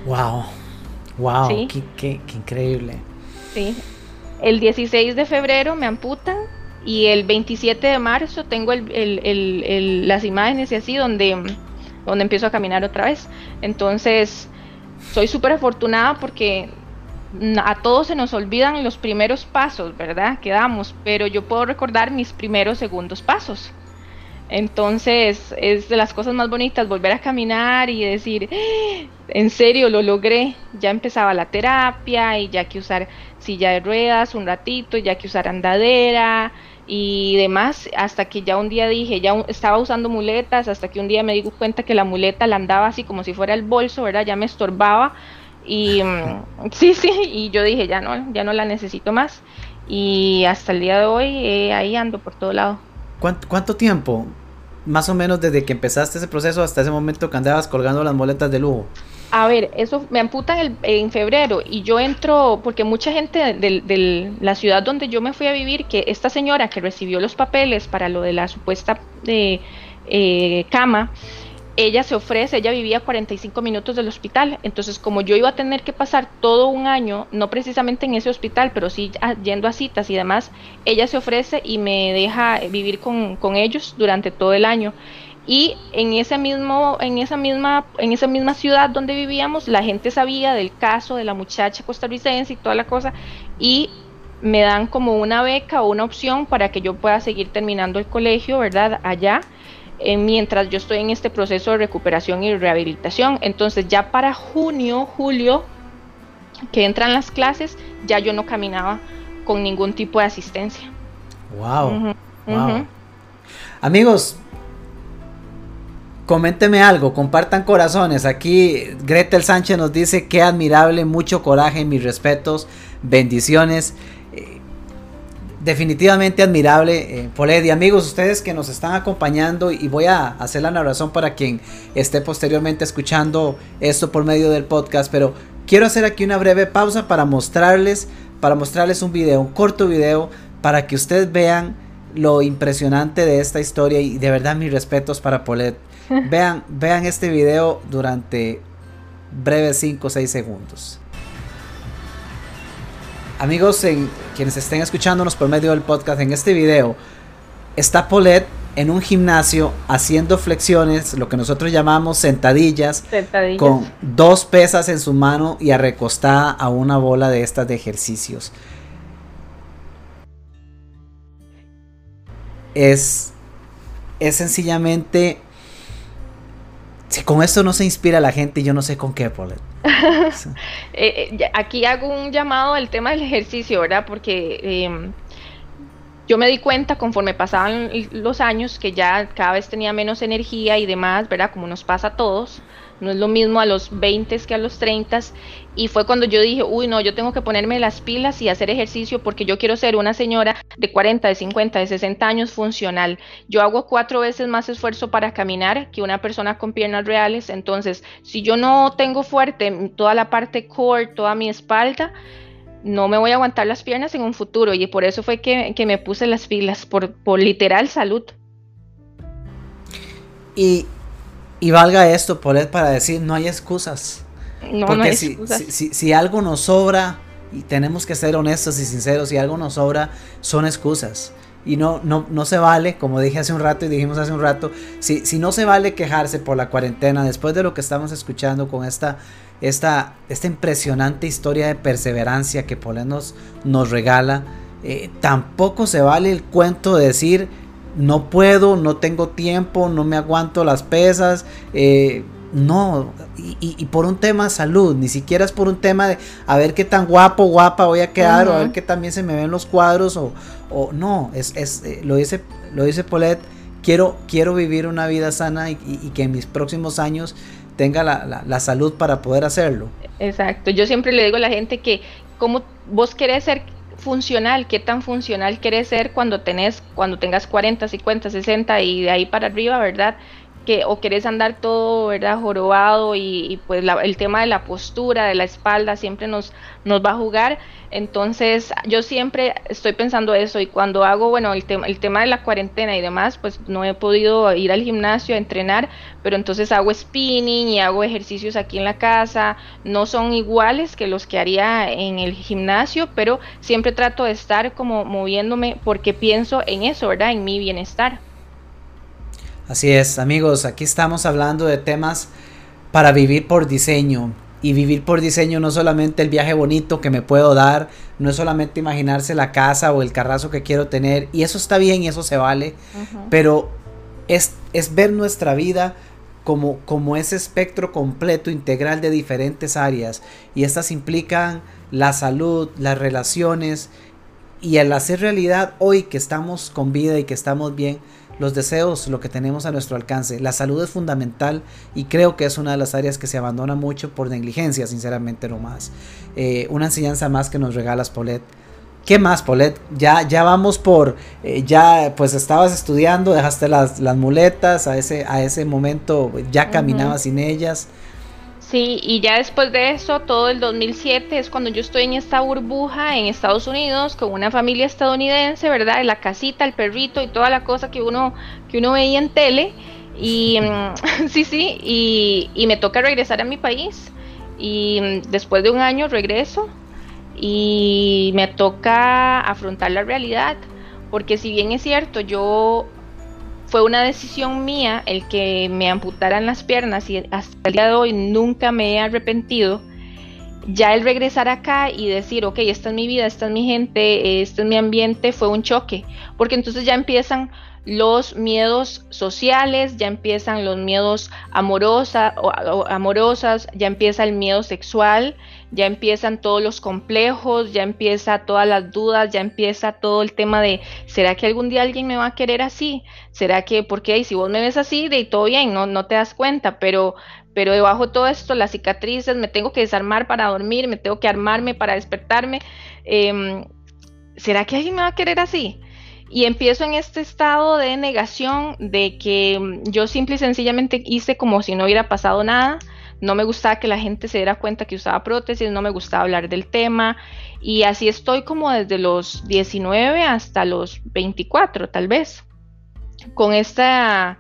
S1: Wow, wow, qué, increíble.
S2: Sí, el 16 de febrero me amputan y el 27 de marzo tengo las imágenes y así donde, donde empiezo a caminar otra vez. Entonces, soy súper afortunada porque a todos se nos olvidan los primeros pasos, ¿verdad? Que damos, pero yo puedo recordar mis primeros segundos pasos. Entonces es de las cosas más bonitas volver a caminar y decir, ¡Ah! en serio, lo logré. Ya empezaba la terapia y ya que usar silla de ruedas un ratito, ya que usar andadera y demás, hasta que ya un día dije, ya estaba usando muletas, hasta que un día me di cuenta que la muleta la andaba así como si fuera el bolso, ¿verdad? Ya me estorbaba y mm, sí, sí, y yo dije, ya no, ya no la necesito más. Y hasta el día de hoy eh, ahí ando por todo lado.
S1: ¿Cuánto, tiempo? Más o menos desde que empezaste ese proceso hasta ese momento que andabas colgando las moletas de lujo.
S2: A ver, eso me amputan en febrero y yo entro, porque mucha gente de, la ciudad donde yo me fui a vivir, que esta señora que recibió los papeles para lo de la supuesta de, eh, cama, ella se ofrece, ella vivía a 45 minutos del hospital, entonces como yo iba a tener que pasar todo un año, no precisamente en ese hospital, pero sí yendo a citas y demás, ella se ofrece y me deja vivir con, ellos durante todo el año. Y en ese mismo, en esa misma, en esa misma ciudad donde vivíamos, la gente sabía del caso de la muchacha costarricense y toda la cosa, y me dan como una beca o una opción para que yo pueda seguir terminando el colegio, ¿verdad? Allá eh, mientras yo estoy en este proceso de recuperación y rehabilitación. Entonces ya para junio, julio, que entran las clases, ya yo no caminaba con ningún tipo de asistencia.
S1: Wow. wow. Amigos, coménteme algo, compartan corazones. Aquí Gretel Sánchez nos dice que admirable, mucho coraje, mis respetos, bendiciones. Definitivamente admirable, eh, Y amigos, ustedes que nos están acompañando y voy a hacer la narración para quien esté posteriormente escuchando esto por medio del podcast, pero quiero hacer aquí una breve pausa para mostrarles, para mostrarles un video, un corto video, para que ustedes vean lo impresionante de esta historia y de verdad mis respetos para Polet. Vean, vean este video durante breves 5 o 6 segundos. Amigos, en, quienes estén escuchándonos por medio del podcast, en este video está Polet en un gimnasio haciendo flexiones, lo que nosotros llamamos sentadillas, sentadillas, con dos pesas en su mano y arrecostada a una bola de estas de ejercicios. Es, es sencillamente si con esto no se inspira la gente, yo no sé con qué, Paulette.
S2: Eh, eh, aquí hago un llamado al tema del ejercicio, ¿verdad? Porque em, yo me di cuenta conforme pasaban los años que ya cada vez tenía menos energía y demás, ¿verdad? Como nos pasa a todos no es lo mismo a los 20 que a los 30 y fue cuando yo dije, uy, no, yo tengo que ponerme las pilas y hacer ejercicio porque yo quiero ser una señora de 40, de 50, de 60 años funcional. Yo hago cuatro veces más esfuerzo para caminar que una persona con piernas reales, entonces si yo no tengo fuerte toda la parte core, toda mi espalda, no me voy a aguantar las piernas en un futuro y por eso fue que, me puse las pilas, por, por literal salud.
S1: Y y valga esto, Polet, para decir, no hay excusas. No, Porque no hay si, excusas. Si, si, algo nos sobra, y tenemos que ser honestos y sinceros, si algo nos sobra, son excusas. Y no, no, no se vale, como dije hace un rato y dijimos hace un rato, si, si no se vale quejarse por la cuarentena, después de lo que estamos escuchando con esta, esta, esta impresionante historia de perseverancia que Polet nos, nos regala, eh, tampoco se vale el cuento de decir, no puedo, no tengo tiempo, no me aguanto las pesas. Eh, no, y, por un tema de salud, ni siquiera es por un tema de a ver qué tan guapo, guapa voy a quedar, o a ver qué también se me ven los cuadros, o, o no, es, es eh, lo dice, lo dice Paulette, quiero, quiero vivir una vida sana y, que en mis próximos años tenga la, la, salud para poder hacerlo.
S2: Exacto, yo siempre le digo a la gente que como vos querés ser funcional, qué tan funcional quieres ser cuando tenés, cuando tengas 40, 50, 60 y de ahí para arriba, ¿verdad? Que, o querés andar todo, ¿verdad? Jorobado y, pues el tema de la postura, de la espalda, siempre nos, nos va a jugar. Entonces, yo siempre estoy pensando eso y cuando hago, bueno, el, el tema de la cuarentena y demás, pues no he podido ir al gimnasio a entrenar, pero entonces hago spinning y hago ejercicios aquí en la casa. No son iguales que los que haría en el gimnasio, pero siempre trato de estar como moviéndome porque pienso en eso, ¿verdad? En mi bienestar.
S1: Así es, amigos, aquí estamos hablando de temas para vivir por diseño. Y vivir por diseño no solamente el viaje bonito que me puedo dar, no es solamente imaginarse la casa o el carrazo que quiero tener, y eso está bien y eso se vale, pero es, es, ver nuestra vida como, como ese espectro completo, integral de diferentes áreas, y estas implican la salud, las relaciones, y el hacer realidad hoy que estamos con vida y que estamos bien, los deseos, lo que tenemos a nuestro alcance. La salud es fundamental y creo que es una de las áreas que se abandona mucho por negligencia, sinceramente no más. Eh, una enseñanza más que nos regalas, Polet. ¿Qué más, Polet? Ya, ya vamos por, eh, ya pues estabas estudiando, dejaste las, las, muletas, a ese, a ese momento ya caminabas sin ellas.
S2: Sí, y ya después de eso, todo el 2007 es cuando yo estoy en esta burbuja en Estados Unidos con una familia estadounidense, ¿verdad? La casita, el perrito y toda la cosa que uno, que uno veía en tele. Y mm, sí, sí, y, y, me toca regresar a mi país. Y mm, después de un año regreso y me toca afrontar la realidad. Porque si bien es cierto, yo fue una decisión mía el que me amputaran las piernas y hasta el día de hoy nunca me he arrepentido. Ya el regresar acá y decir, ok, esta es mi vida, esta es mi gente, este es mi ambiente, fue un choque, porque entonces ya empiezan los miedos sociales, ya empiezan los miedos amorosa, o, amorosas, ya empieza el miedo sexual, ya empiezan todos los complejos, ya empieza todas las dudas, ya empieza todo el tema de, ¿será que algún día alguien me va a querer así? ¿Será que, porque si vos me ves así, de todo bien, no, no te das cuenta, pero, pero debajo de todo esto, las cicatrices, me tengo que desarmar para dormir, me tengo que armarme para despertarme. Em, ¿Será que alguien me va a querer así? Y empiezo en este estado de negación de que yo simple y sencillamente hice como si no hubiera pasado nada. No me gustaba que la gente se diera cuenta que usaba prótesis, no me gustaba hablar del tema. Y así estoy como desde los 19 hasta los 24 tal vez. Con esta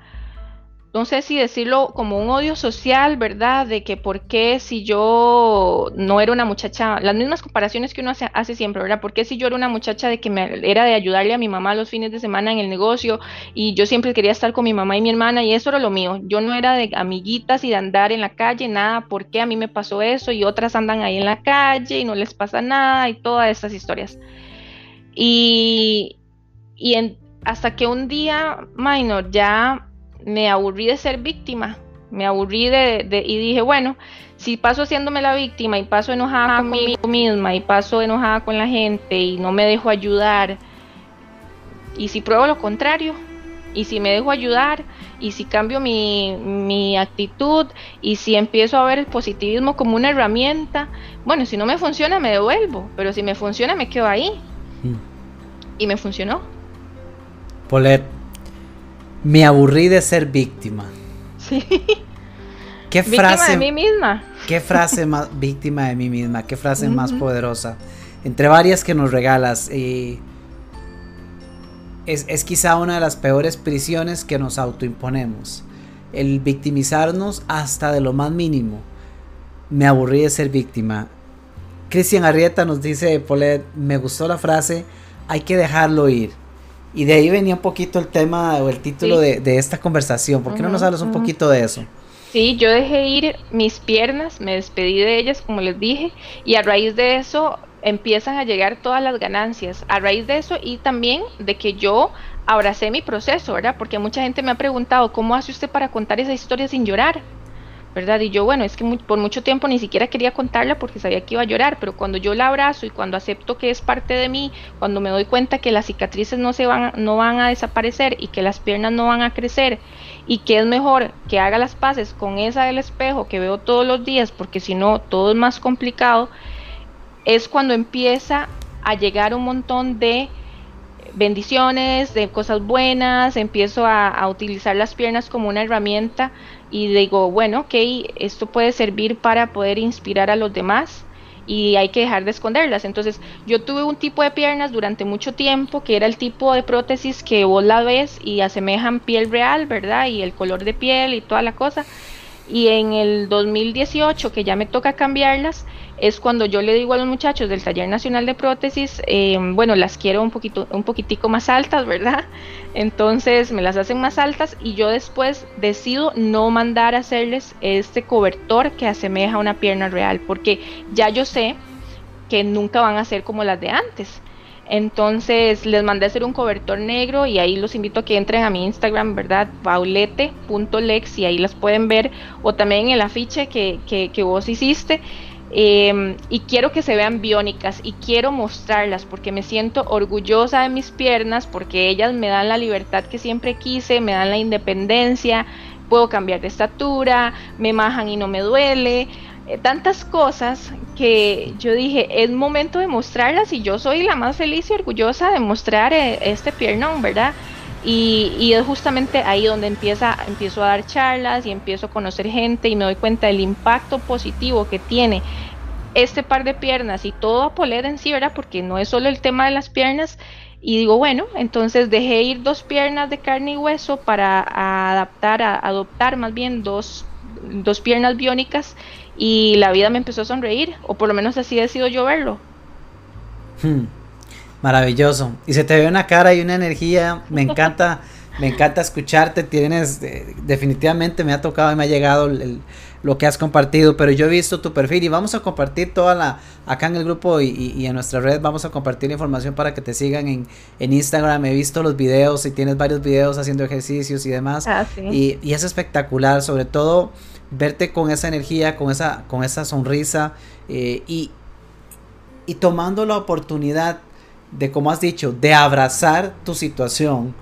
S2: no sé si decirlo como un odio social, ¿verdad? De que por qué si yo no era una muchacha, las mismas comparaciones que uno hace, siempre, ¿verdad? ¿Por qué si yo era una muchacha de que me era de ayudarle a mi mamá los fines de semana en el negocio y yo siempre quería estar con mi mamá y mi hermana y eso era lo mío? Yo no era de amiguitas y de andar en la calle, nada, ¿por qué a mí me pasó eso? Y otras andan ahí en la calle y no les pasa nada y todas estas historias. Y, y hasta que un día, minor, ya me aburrí de ser víctima, me aburrí de, y dije, bueno, si paso haciéndome la víctima y paso enojada conmigo misma y paso enojada con la gente y no me dejo ayudar, y si pruebo lo contrario, y si me dejo ayudar, y si cambio mi, mi actitud, y si empiezo a ver el positivismo como una herramienta, bueno, si no me funciona me devuelvo, pero si me funciona me quedo ahí. Mm. Y me funcionó.
S1: Polet, me aburrí de ser víctima.
S2: Sí.
S1: ¿Qué frase?
S2: Víctima de mí misma.
S1: ¿Qué frase más víctima de mí misma? ¿Qué frase más poderosa? Entre varias que nos regalas. es, es quizá una de las peores prisiones que nos autoimponemos. El victimizarnos hasta de lo más mínimo. Me aburrí de ser víctima. Cristian Arrieta nos dice, Polet, me gustó la frase, hay que dejarlo ir. Y de ahí venía un poquito el tema o el título de, esta conversación. ¿Por qué no nos hablas un poquito de eso?
S2: Sí, yo dejé ir mis piernas, me despedí de ellas, como les dije, y a raíz de eso empiezan a llegar todas las ganancias. A raíz de eso y también de que yo abracé mi proceso, ¿verdad? Porque mucha gente me ha preguntado, ¿cómo hace usted para contar esa historia sin llorar? ¿Verdad? Y yo, bueno, es que por mucho tiempo ni siquiera quería contarla porque sabía que iba a llorar, pero cuando yo la abrazo y cuando acepto que es parte de mí, cuando me doy cuenta que las cicatrices no, se van, no van a desaparecer y que las piernas no van a crecer y que es mejor que haga las paces con esa del espejo que veo todos los días, porque si no, todo es más complicado, es cuando empieza a llegar un montón de bendiciones, de cosas buenas, empiezo a, utilizar las piernas como una herramienta y digo, bueno, ok, esto puede servir para poder inspirar a los demás y hay que dejar de esconderlas. Entonces, yo tuve un tipo de piernas durante mucho tiempo que era el tipo de prótesis que vos la ves y asemejan piel real, ¿verdad? Y el color de piel y toda la cosa. Y en el 2018, que ya me toca cambiarlas, es cuando yo le digo a los muchachos del Taller Nacional de Prótesis, eh, bueno, las quiero un poquito, un poquitico más altas, ¿verdad? Entonces me las hacen más altas y yo después decido no mandar a hacerles este cobertor que asemeja a una pierna real, porque ya yo sé que nunca van a ser como las de antes. Entonces les mandé a hacer un cobertor negro y ahí los invito a que entren a mi Instagram, ¿verdad? paulete.lex y ahí las pueden ver. O también en el afiche que, que, vos hiciste. Em, y quiero que se vean biónicas y quiero mostrarlas porque me siento orgullosa de mis piernas porque ellas me dan la libertad que siempre quise, me dan la independencia, puedo cambiar de estatura, me majan y no me duele. Eh, tantas cosas que yo dije, es momento de mostrarlas y yo soy la más feliz y orgullosa de mostrar eh, este piernón, ¿verdad? Y, es justamente ahí donde empieza, empiezo a dar charlas y empiezo a conocer gente y me doy cuenta del impacto positivo que tiene este par de piernas y todo Apolet en sí, ¿verdad? Porque no es solo el tema de las piernas. Y digo, bueno, entonces dejé ir dos piernas de carne y hueso para adaptar, a, adoptar más bien dos, dos piernas biónicas y la vida me empezó a sonreír, o por lo menos así he sido yo verlo.
S1: Hmm. Maravilloso. Y se te ve una cara y una energía, me encanta, me encanta escucharte, tienes, definitivamente me ha tocado y me ha llegado lo que has compartido, pero yo he visto tu perfil y vamos a compartir toda la, acá en el grupo y, en nuestra red vamos a compartir la información para que te sigan en, Instagram, he visto los videos y tienes varios videos haciendo ejercicios y demás, ah, y, y es espectacular, sobre todo verte con esa energía, con esa, con esa sonrisa eh, y, y tomando la oportunidad de, como has dicho, de abrazar tu situación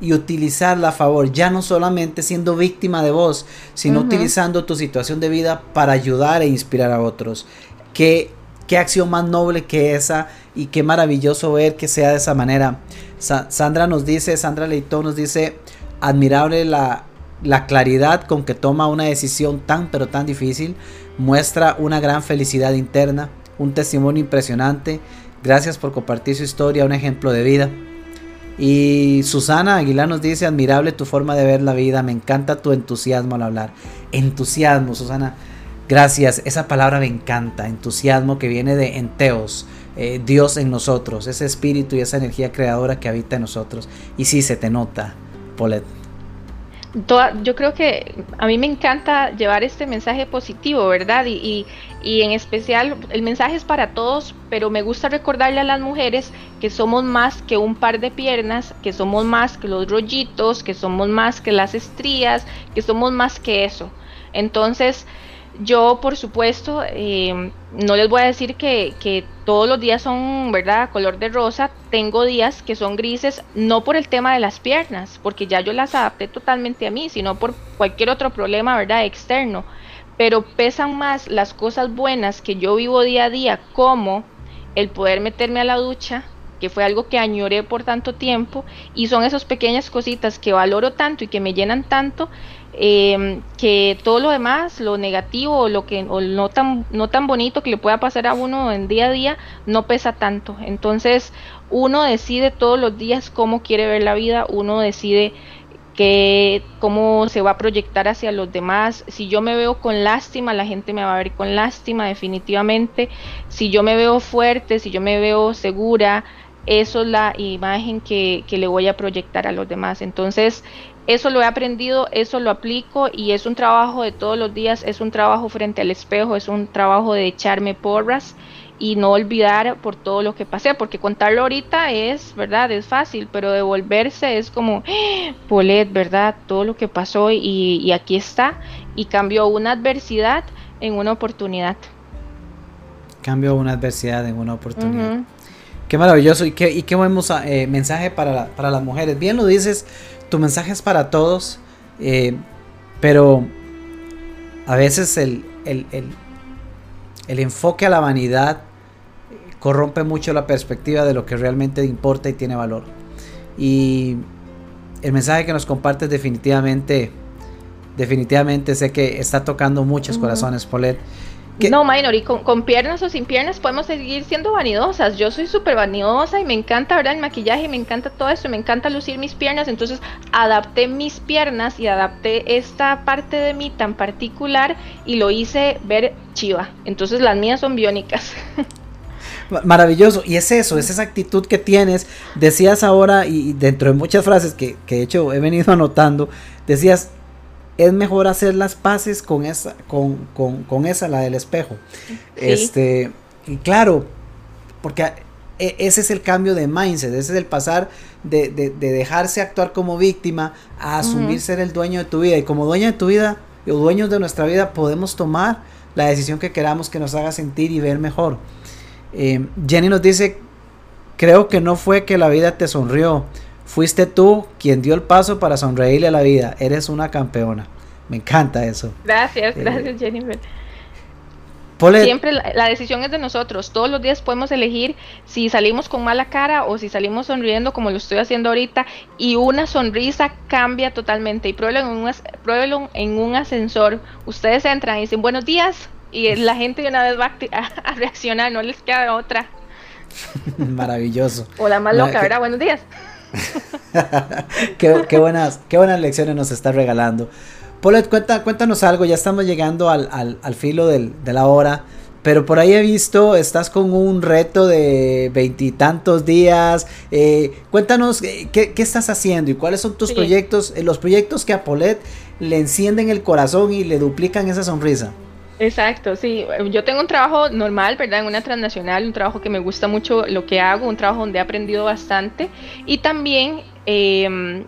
S1: y utilizarla a favor, ya no solamente siendo víctima de vos, sino utilizando tu situación de vida para ayudar e inspirar a otros. ¿Qué, qué acción más noble que esa y qué maravilloso ver que sea de esa manera. Sandra nos dice, Sandra Leitón nos dice, admirable la, la claridad con que toma una decisión tan pero tan difícil, muestra una gran felicidad interna, un testimonio impresionante. Gracias por compartir su historia, un ejemplo de vida. Y Susana Aguilar nos dice, admirable tu forma de ver la vida, me encanta tu entusiasmo al hablar. Entusiasmo, Susana. Gracias, esa palabra me encanta, entusiasmo que viene de enteos, eh, Dios en nosotros, ese espíritu y esa energía creadora que habita en nosotros. Y sí, se te nota, Paulette
S2: yo creo que a mí me encanta llevar este mensaje positivo, ¿verdad? Y, y, en especial el mensaje es para todos, pero me gusta recordarle a las mujeres que somos más que un par de piernas, que somos más que los rollitos, que somos más que las estrías, que somos más que eso. Entonces, yo, por supuesto, em, no les voy a decir que, todos los días son, ¿verdad?, color de rosa. Tengo días que son grises, no por el tema de las piernas, porque ya yo las adapté totalmente a mí, sino por cualquier otro problema, ¿verdad?, externo. Pero pesan más las cosas buenas que yo vivo día a día, como el poder meterme a la ducha, que fue algo que añoré por tanto tiempo, y son esas pequeñas cositas que valoro tanto y que me llenan tanto, eh, que todo lo demás, lo negativo o lo que no tan no tan bonito que le pueda pasar a uno en día a día, no pesa tanto. Entonces, uno decide todos los días cómo quiere ver la vida, uno decide que cómo se va a proyectar hacia los demás. Si yo me veo con lástima, la gente me va a ver con lástima definitivamente. Si yo me veo fuerte, si yo me veo segura, eso es la imagen que, que le voy a proyectar a los demás. Entonces, eso lo he aprendido, eso lo aplico y es un trabajo de todos los días, es un trabajo frente al espejo, es un trabajo de echarme porras y no olvidar por todo lo que pasé, porque contarlo ahorita es, ¿verdad? Es fácil, pero devolverse es como, ¡Ah! Polet, ¿verdad? Todo lo que pasó y, aquí está y cambió una adversidad en una oportunidad.
S1: Cambió una adversidad en una oportunidad. Qué maravilloso y qué, y qué buen eh, mensaje para, para las mujeres. Bien lo dices tu mensaje es para todos, eh, pero a veces el, el, enfoque a la vanidad corrompe mucho la perspectiva de lo que realmente importa y tiene valor. Y el mensaje que nos compartes definitivamente, definitivamente sé que está tocando muchos corazones,
S2: No, Minor, y con, piernas o sin piernas podemos seguir siendo vanidosas. Yo soy súper vanidosa y me encanta, ¿verdad? El maquillaje, me encanta todo eso, me encanta lucir mis piernas. Entonces adapté mis piernas y adapté esta parte de mí tan particular y lo hice ver chiva. Entonces las mías son biónicas.
S1: Maravilloso, y es eso, es esa actitud que tienes. Decías ahora, y dentro de muchas frases que, que de hecho he venido anotando, decías, es mejor hacer las paces con esa, con, con, con esa, la del espejo. Este, y claro, porque e, ese es el cambio de mindset, ese es el pasar de, de, dejarse actuar como víctima a asumir ser el dueño de tu vida. Y como dueño de tu vida, o dueños de nuestra vida, podemos tomar la decisión que queramos que nos haga sentir y ver mejor. Eh, Jenny nos dice, creo que no fue que la vida te sonrió, Fuiste tú quien dio el paso para sonreírle a la vida. Eres una campeona. Me encanta eso.
S2: Gracias, eh, gracias Jennifer. Siempre la, decisión es de nosotros. Todos los días podemos elegir si salimos con mala cara o si salimos sonriendo como lo estoy haciendo ahorita. Y una sonrisa cambia totalmente. Y pruébelo en un, en un ascensor. Ustedes entran y dicen buenos días y la gente de una vez va a, reaccionar. No les queda otra.
S1: Maravilloso.
S2: O la más loca, ¿verdad? Buenos días.
S1: qué, buenas, qué buenas lecciones nos está regalando. Paulette, cuenta, cuéntanos algo, ya estamos llegando al, filo de la hora, pero por ahí he visto, estás con un reto de veintitantos días. Eh, cuéntanos eh, ¿qué, estás haciendo y cuáles son tus proyectos, eh, los proyectos que a Polet le encienden el corazón y le duplican esa sonrisa.
S2: Exacto, sí. Yo tengo un trabajo normal, ¿verdad? En una transnacional, un trabajo que me gusta mucho lo que hago, un trabajo donde he aprendido bastante. Y también eh,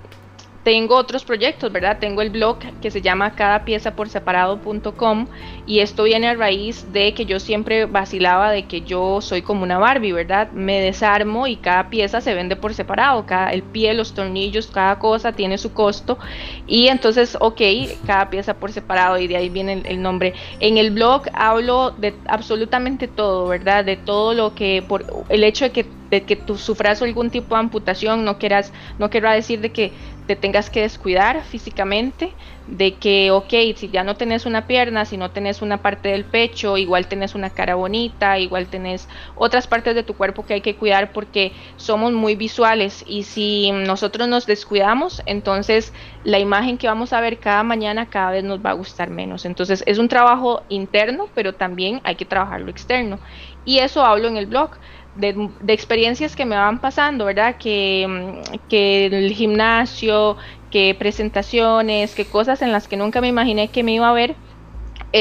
S2: tengo otros proyectos, ¿verdad? Tengo el blog que se llama cada pieza por separado.com y esto viene a raíz de que yo siempre vacilaba de que yo soy como una Barbie, ¿verdad? Me desarmo y cada pieza se vende por separado, cada, el pie, los tornillos, cada cosa tiene su costo y entonces, ok, cada pieza por separado y de ahí viene el, nombre. En el blog hablo de absolutamente todo, ¿verdad? De todo lo que, por el hecho de que, de que tú sufras algún tipo de amputación, no quieras, no quiero decir de que te tengas que descuidar físicamente, de que, ok, si ya no tenés una pierna, si no tenés una parte del pecho, igual tenés una cara bonita, igual tenés otras partes de tu cuerpo que hay que cuidar porque somos muy visuales y si nosotros nos descuidamos, entonces la imagen que vamos a ver cada mañana cada vez nos va a gustar menos. Entonces es un trabajo interno, pero también hay que trabajarlo externo. Y eso hablo en el blog de, experiencias que me van pasando, ¿verdad? Que, mm, que el gimnasio, que presentaciones, que cosas en las que nunca me imaginé que me iba a ver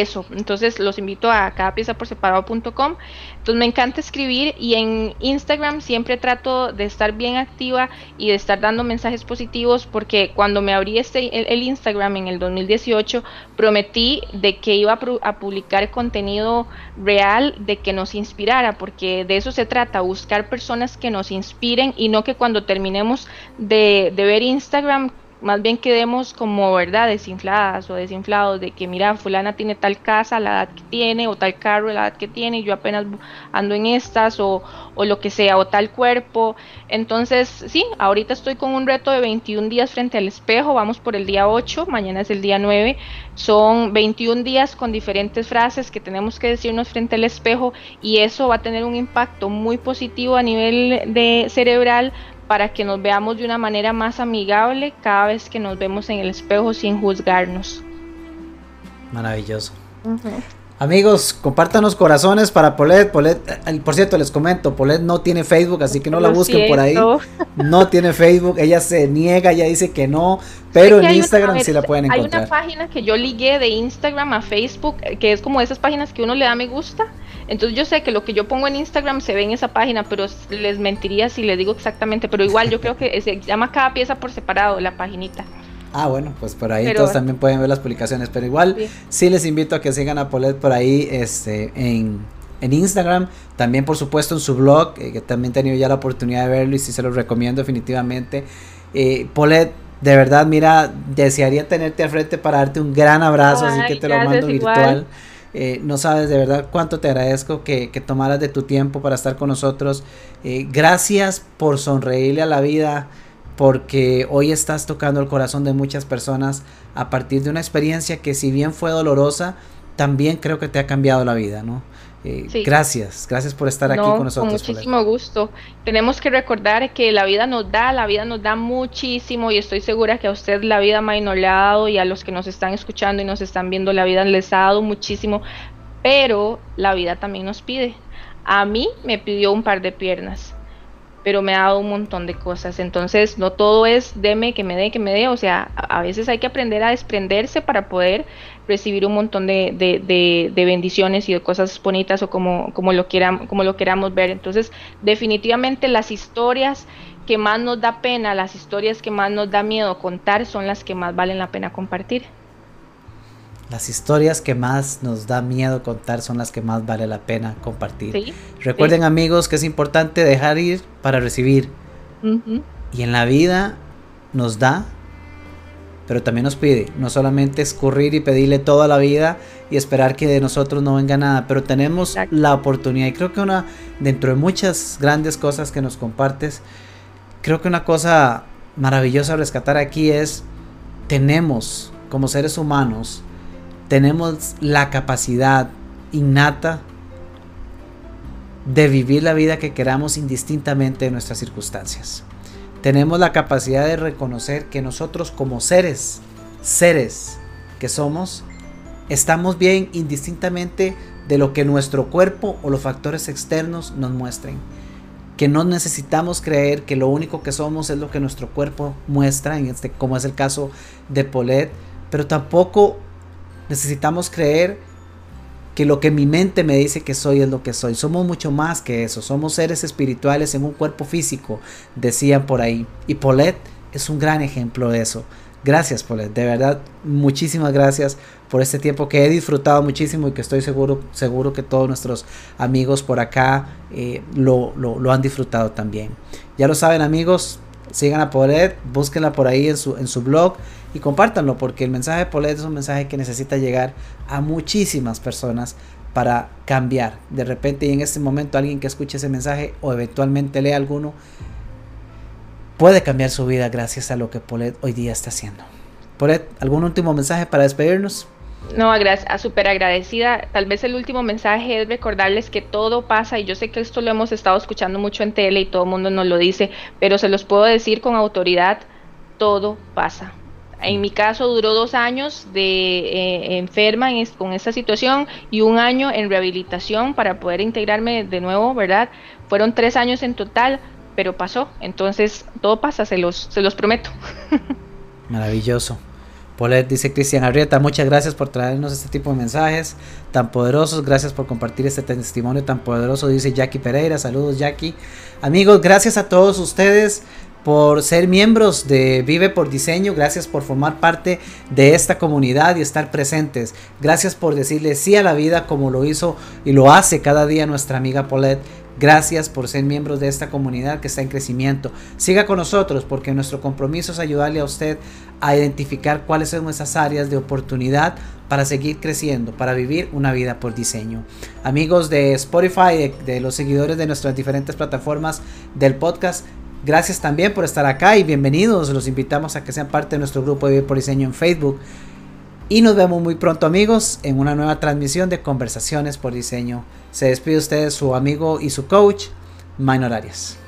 S2: eso. Entonces los invito a cada pieza por separado.com. Entonces me encanta escribir y en Instagram siempre trato de estar bien activa y de estar dando mensajes positivos porque cuando me abrí este el, Instagram en el 2018 prometí de que iba a, publicar contenido real de que nos inspirara porque de eso se trata, buscar personas que nos inspiren y no que cuando terminemos de, de ver Instagram más bien quedemos como, ¿verdad?, desinfladas o desinflados de que, mira, fulana tiene tal casa, la edad que tiene, o tal carro, la edad que tiene, y yo apenas ando en estas, o, o lo que sea, o tal cuerpo. Entonces, sí, ahorita estoy con un reto de 21 días frente al espejo, vamos por el día 8, mañana es el día 9, son 21 días con diferentes frases que tenemos que decirnos frente al espejo, y eso va a tener un impacto muy positivo a nivel de cerebral para que nos veamos de una manera más amigable cada vez que nos vemos en el espejo sin juzgarnos.
S1: Maravilloso. Amigos, compártanos corazones para Polet. Polet, eh, por cierto, les comento, Polet no tiene Facebook, así que no la busquen por ahí. No tiene Facebook, ella se niega, ella dice que no, pero en Instagram sí la pueden encontrar.
S2: Hay una página que yo ligué de Instagram a Facebook, que es como esas páginas que uno le da me gusta. Entonces yo sé que lo que yo pongo en Instagram se ve en esa página, pero les mentiría si les digo exactamente, pero igual yo creo que se llama cada pieza por separado la paginita.
S1: Ah, bueno, pues por ahí todos también pueden ver las publicaciones, pero igual sí. les invito a que sigan a Polet por ahí este, en, Instagram, también por supuesto en su blog, eh, que también he tenido ya la oportunidad de verlo y sí se los recomiendo definitivamente. Eh, Polet, de verdad, mira, desearía tenerte al frente para darte un gran abrazo, así que te lo mando virtual. Eh, no sabes de verdad cuánto te agradezco que, que tomaras de tu tiempo para estar con nosotros. gracias por sonreírle a la vida porque hoy estás tocando el corazón de muchas personas a partir de una experiencia que si bien fue dolorosa, también creo que te ha cambiado la vida, ¿no? Eh, gracias, gracias por estar aquí con nosotros.
S2: Con muchísimo gusto. Tenemos que recordar que la vida nos da, la vida nos da muchísimo y estoy segura que a usted la vida no le ha dado y a los que nos están escuchando y nos están viendo la vida les ha dado muchísimo, pero la vida también nos pide. A mí me pidió un par de piernas pero me ha dado un montón de cosas. Entonces, no todo es deme, que me dé, que me dé. O sea, a, veces hay que aprender a desprenderse para poder recibir un montón de, de, de, bendiciones y de cosas bonitas o como, como, lo quieran, como lo queramos ver. Entonces, definitivamente las historias que más nos da pena, las historias que más nos da miedo contar son las que más valen la pena compartir.
S1: Las historias que más nos da miedo contar son las que más vale la pena compartir. Recuerden amigos que es importante dejar ir para recibir. Y en la vida nos da, pero también nos pide. No solamente escurrir y pedirle toda la vida y esperar que de nosotros no venga nada, pero tenemos la oportunidad. Y creo que una, dentro de muchas grandes cosas que nos compartes, creo que una cosa maravillosa a rescatar aquí es, tenemos como seres humanos, tenemos la capacidad innata de vivir la vida que queramos indistintamente de nuestras circunstancias. Tenemos la capacidad de reconocer que nosotros como seres, seres que somos, estamos bien indistintamente de lo que nuestro cuerpo o los factores externos nos muestren. Que no necesitamos creer que lo único que somos es lo que nuestro cuerpo muestra, en este, como es el caso de Paulette, pero tampoco necesitamos creer que lo que mi mente me dice que soy es lo que soy. Somos mucho más que eso. Somos seres espirituales en un cuerpo físico, decían por ahí. Y Paulette es un gran ejemplo de eso. Gracias, Paulette. De verdad, muchísimas gracias por este tiempo que he disfrutado muchísimo y que estoy seguro, seguro que todos nuestros amigos por acá eh, lo, lo, han disfrutado también. Ya lo saben, amigos. Sigan a Paulette, búsquenla por ahí en su, en su blog y compártanlo porque el mensaje de Paulette es un mensaje que necesita llegar a muchísimas personas para cambiar. De repente y en este momento alguien que escuche ese mensaje o eventualmente lea alguno puede cambiar su vida gracias a lo que Paulette hoy día está haciendo. Paulette, ¿algún último mensaje para despedirnos?
S2: No, súper agradecida. Tal vez el último mensaje es recordarles que todo pasa, y yo sé que esto lo hemos estado escuchando mucho en tele y todo el mundo nos lo dice, pero se los puedo decir con autoridad, todo pasa. En mi caso duró dos años de eh, enferma con esta situación y un año en rehabilitación para poder integrarme de nuevo, ¿verdad? Fueron tres años en total, pero pasó. Entonces, todo pasa, se los, se los prometo.
S1: Maravilloso. Polet dice Cristian Arrieta, muchas gracias por traernos este tipo de mensajes tan poderosos, gracias por compartir este testimonio tan poderoso, dice Jackie Pereira, saludos Jackie. Amigos, gracias a todos ustedes por ser miembros de Vive por Diseño, gracias por formar parte de esta comunidad y estar presentes. Gracias por decirle sí a la vida como lo hizo y lo hace cada día nuestra amiga Paulette. Gracias por ser miembros de esta comunidad que está en crecimiento. Siga con nosotros porque nuestro compromiso es ayudarle a usted a identificar cuáles son esas áreas de oportunidad para seguir creciendo, para vivir una vida por diseño. Amigos de Spotify, de, de los seguidores de nuestras diferentes plataformas del podcast, Gracias también por estar acá y bienvenidos. Los invitamos a que sean parte de nuestro grupo de Vivir por Diseño en Facebook. Y nos vemos muy pronto amigos en una nueva transmisión de Conversaciones por Diseño. Se despide usted su amigo y su coach, Minor Arias.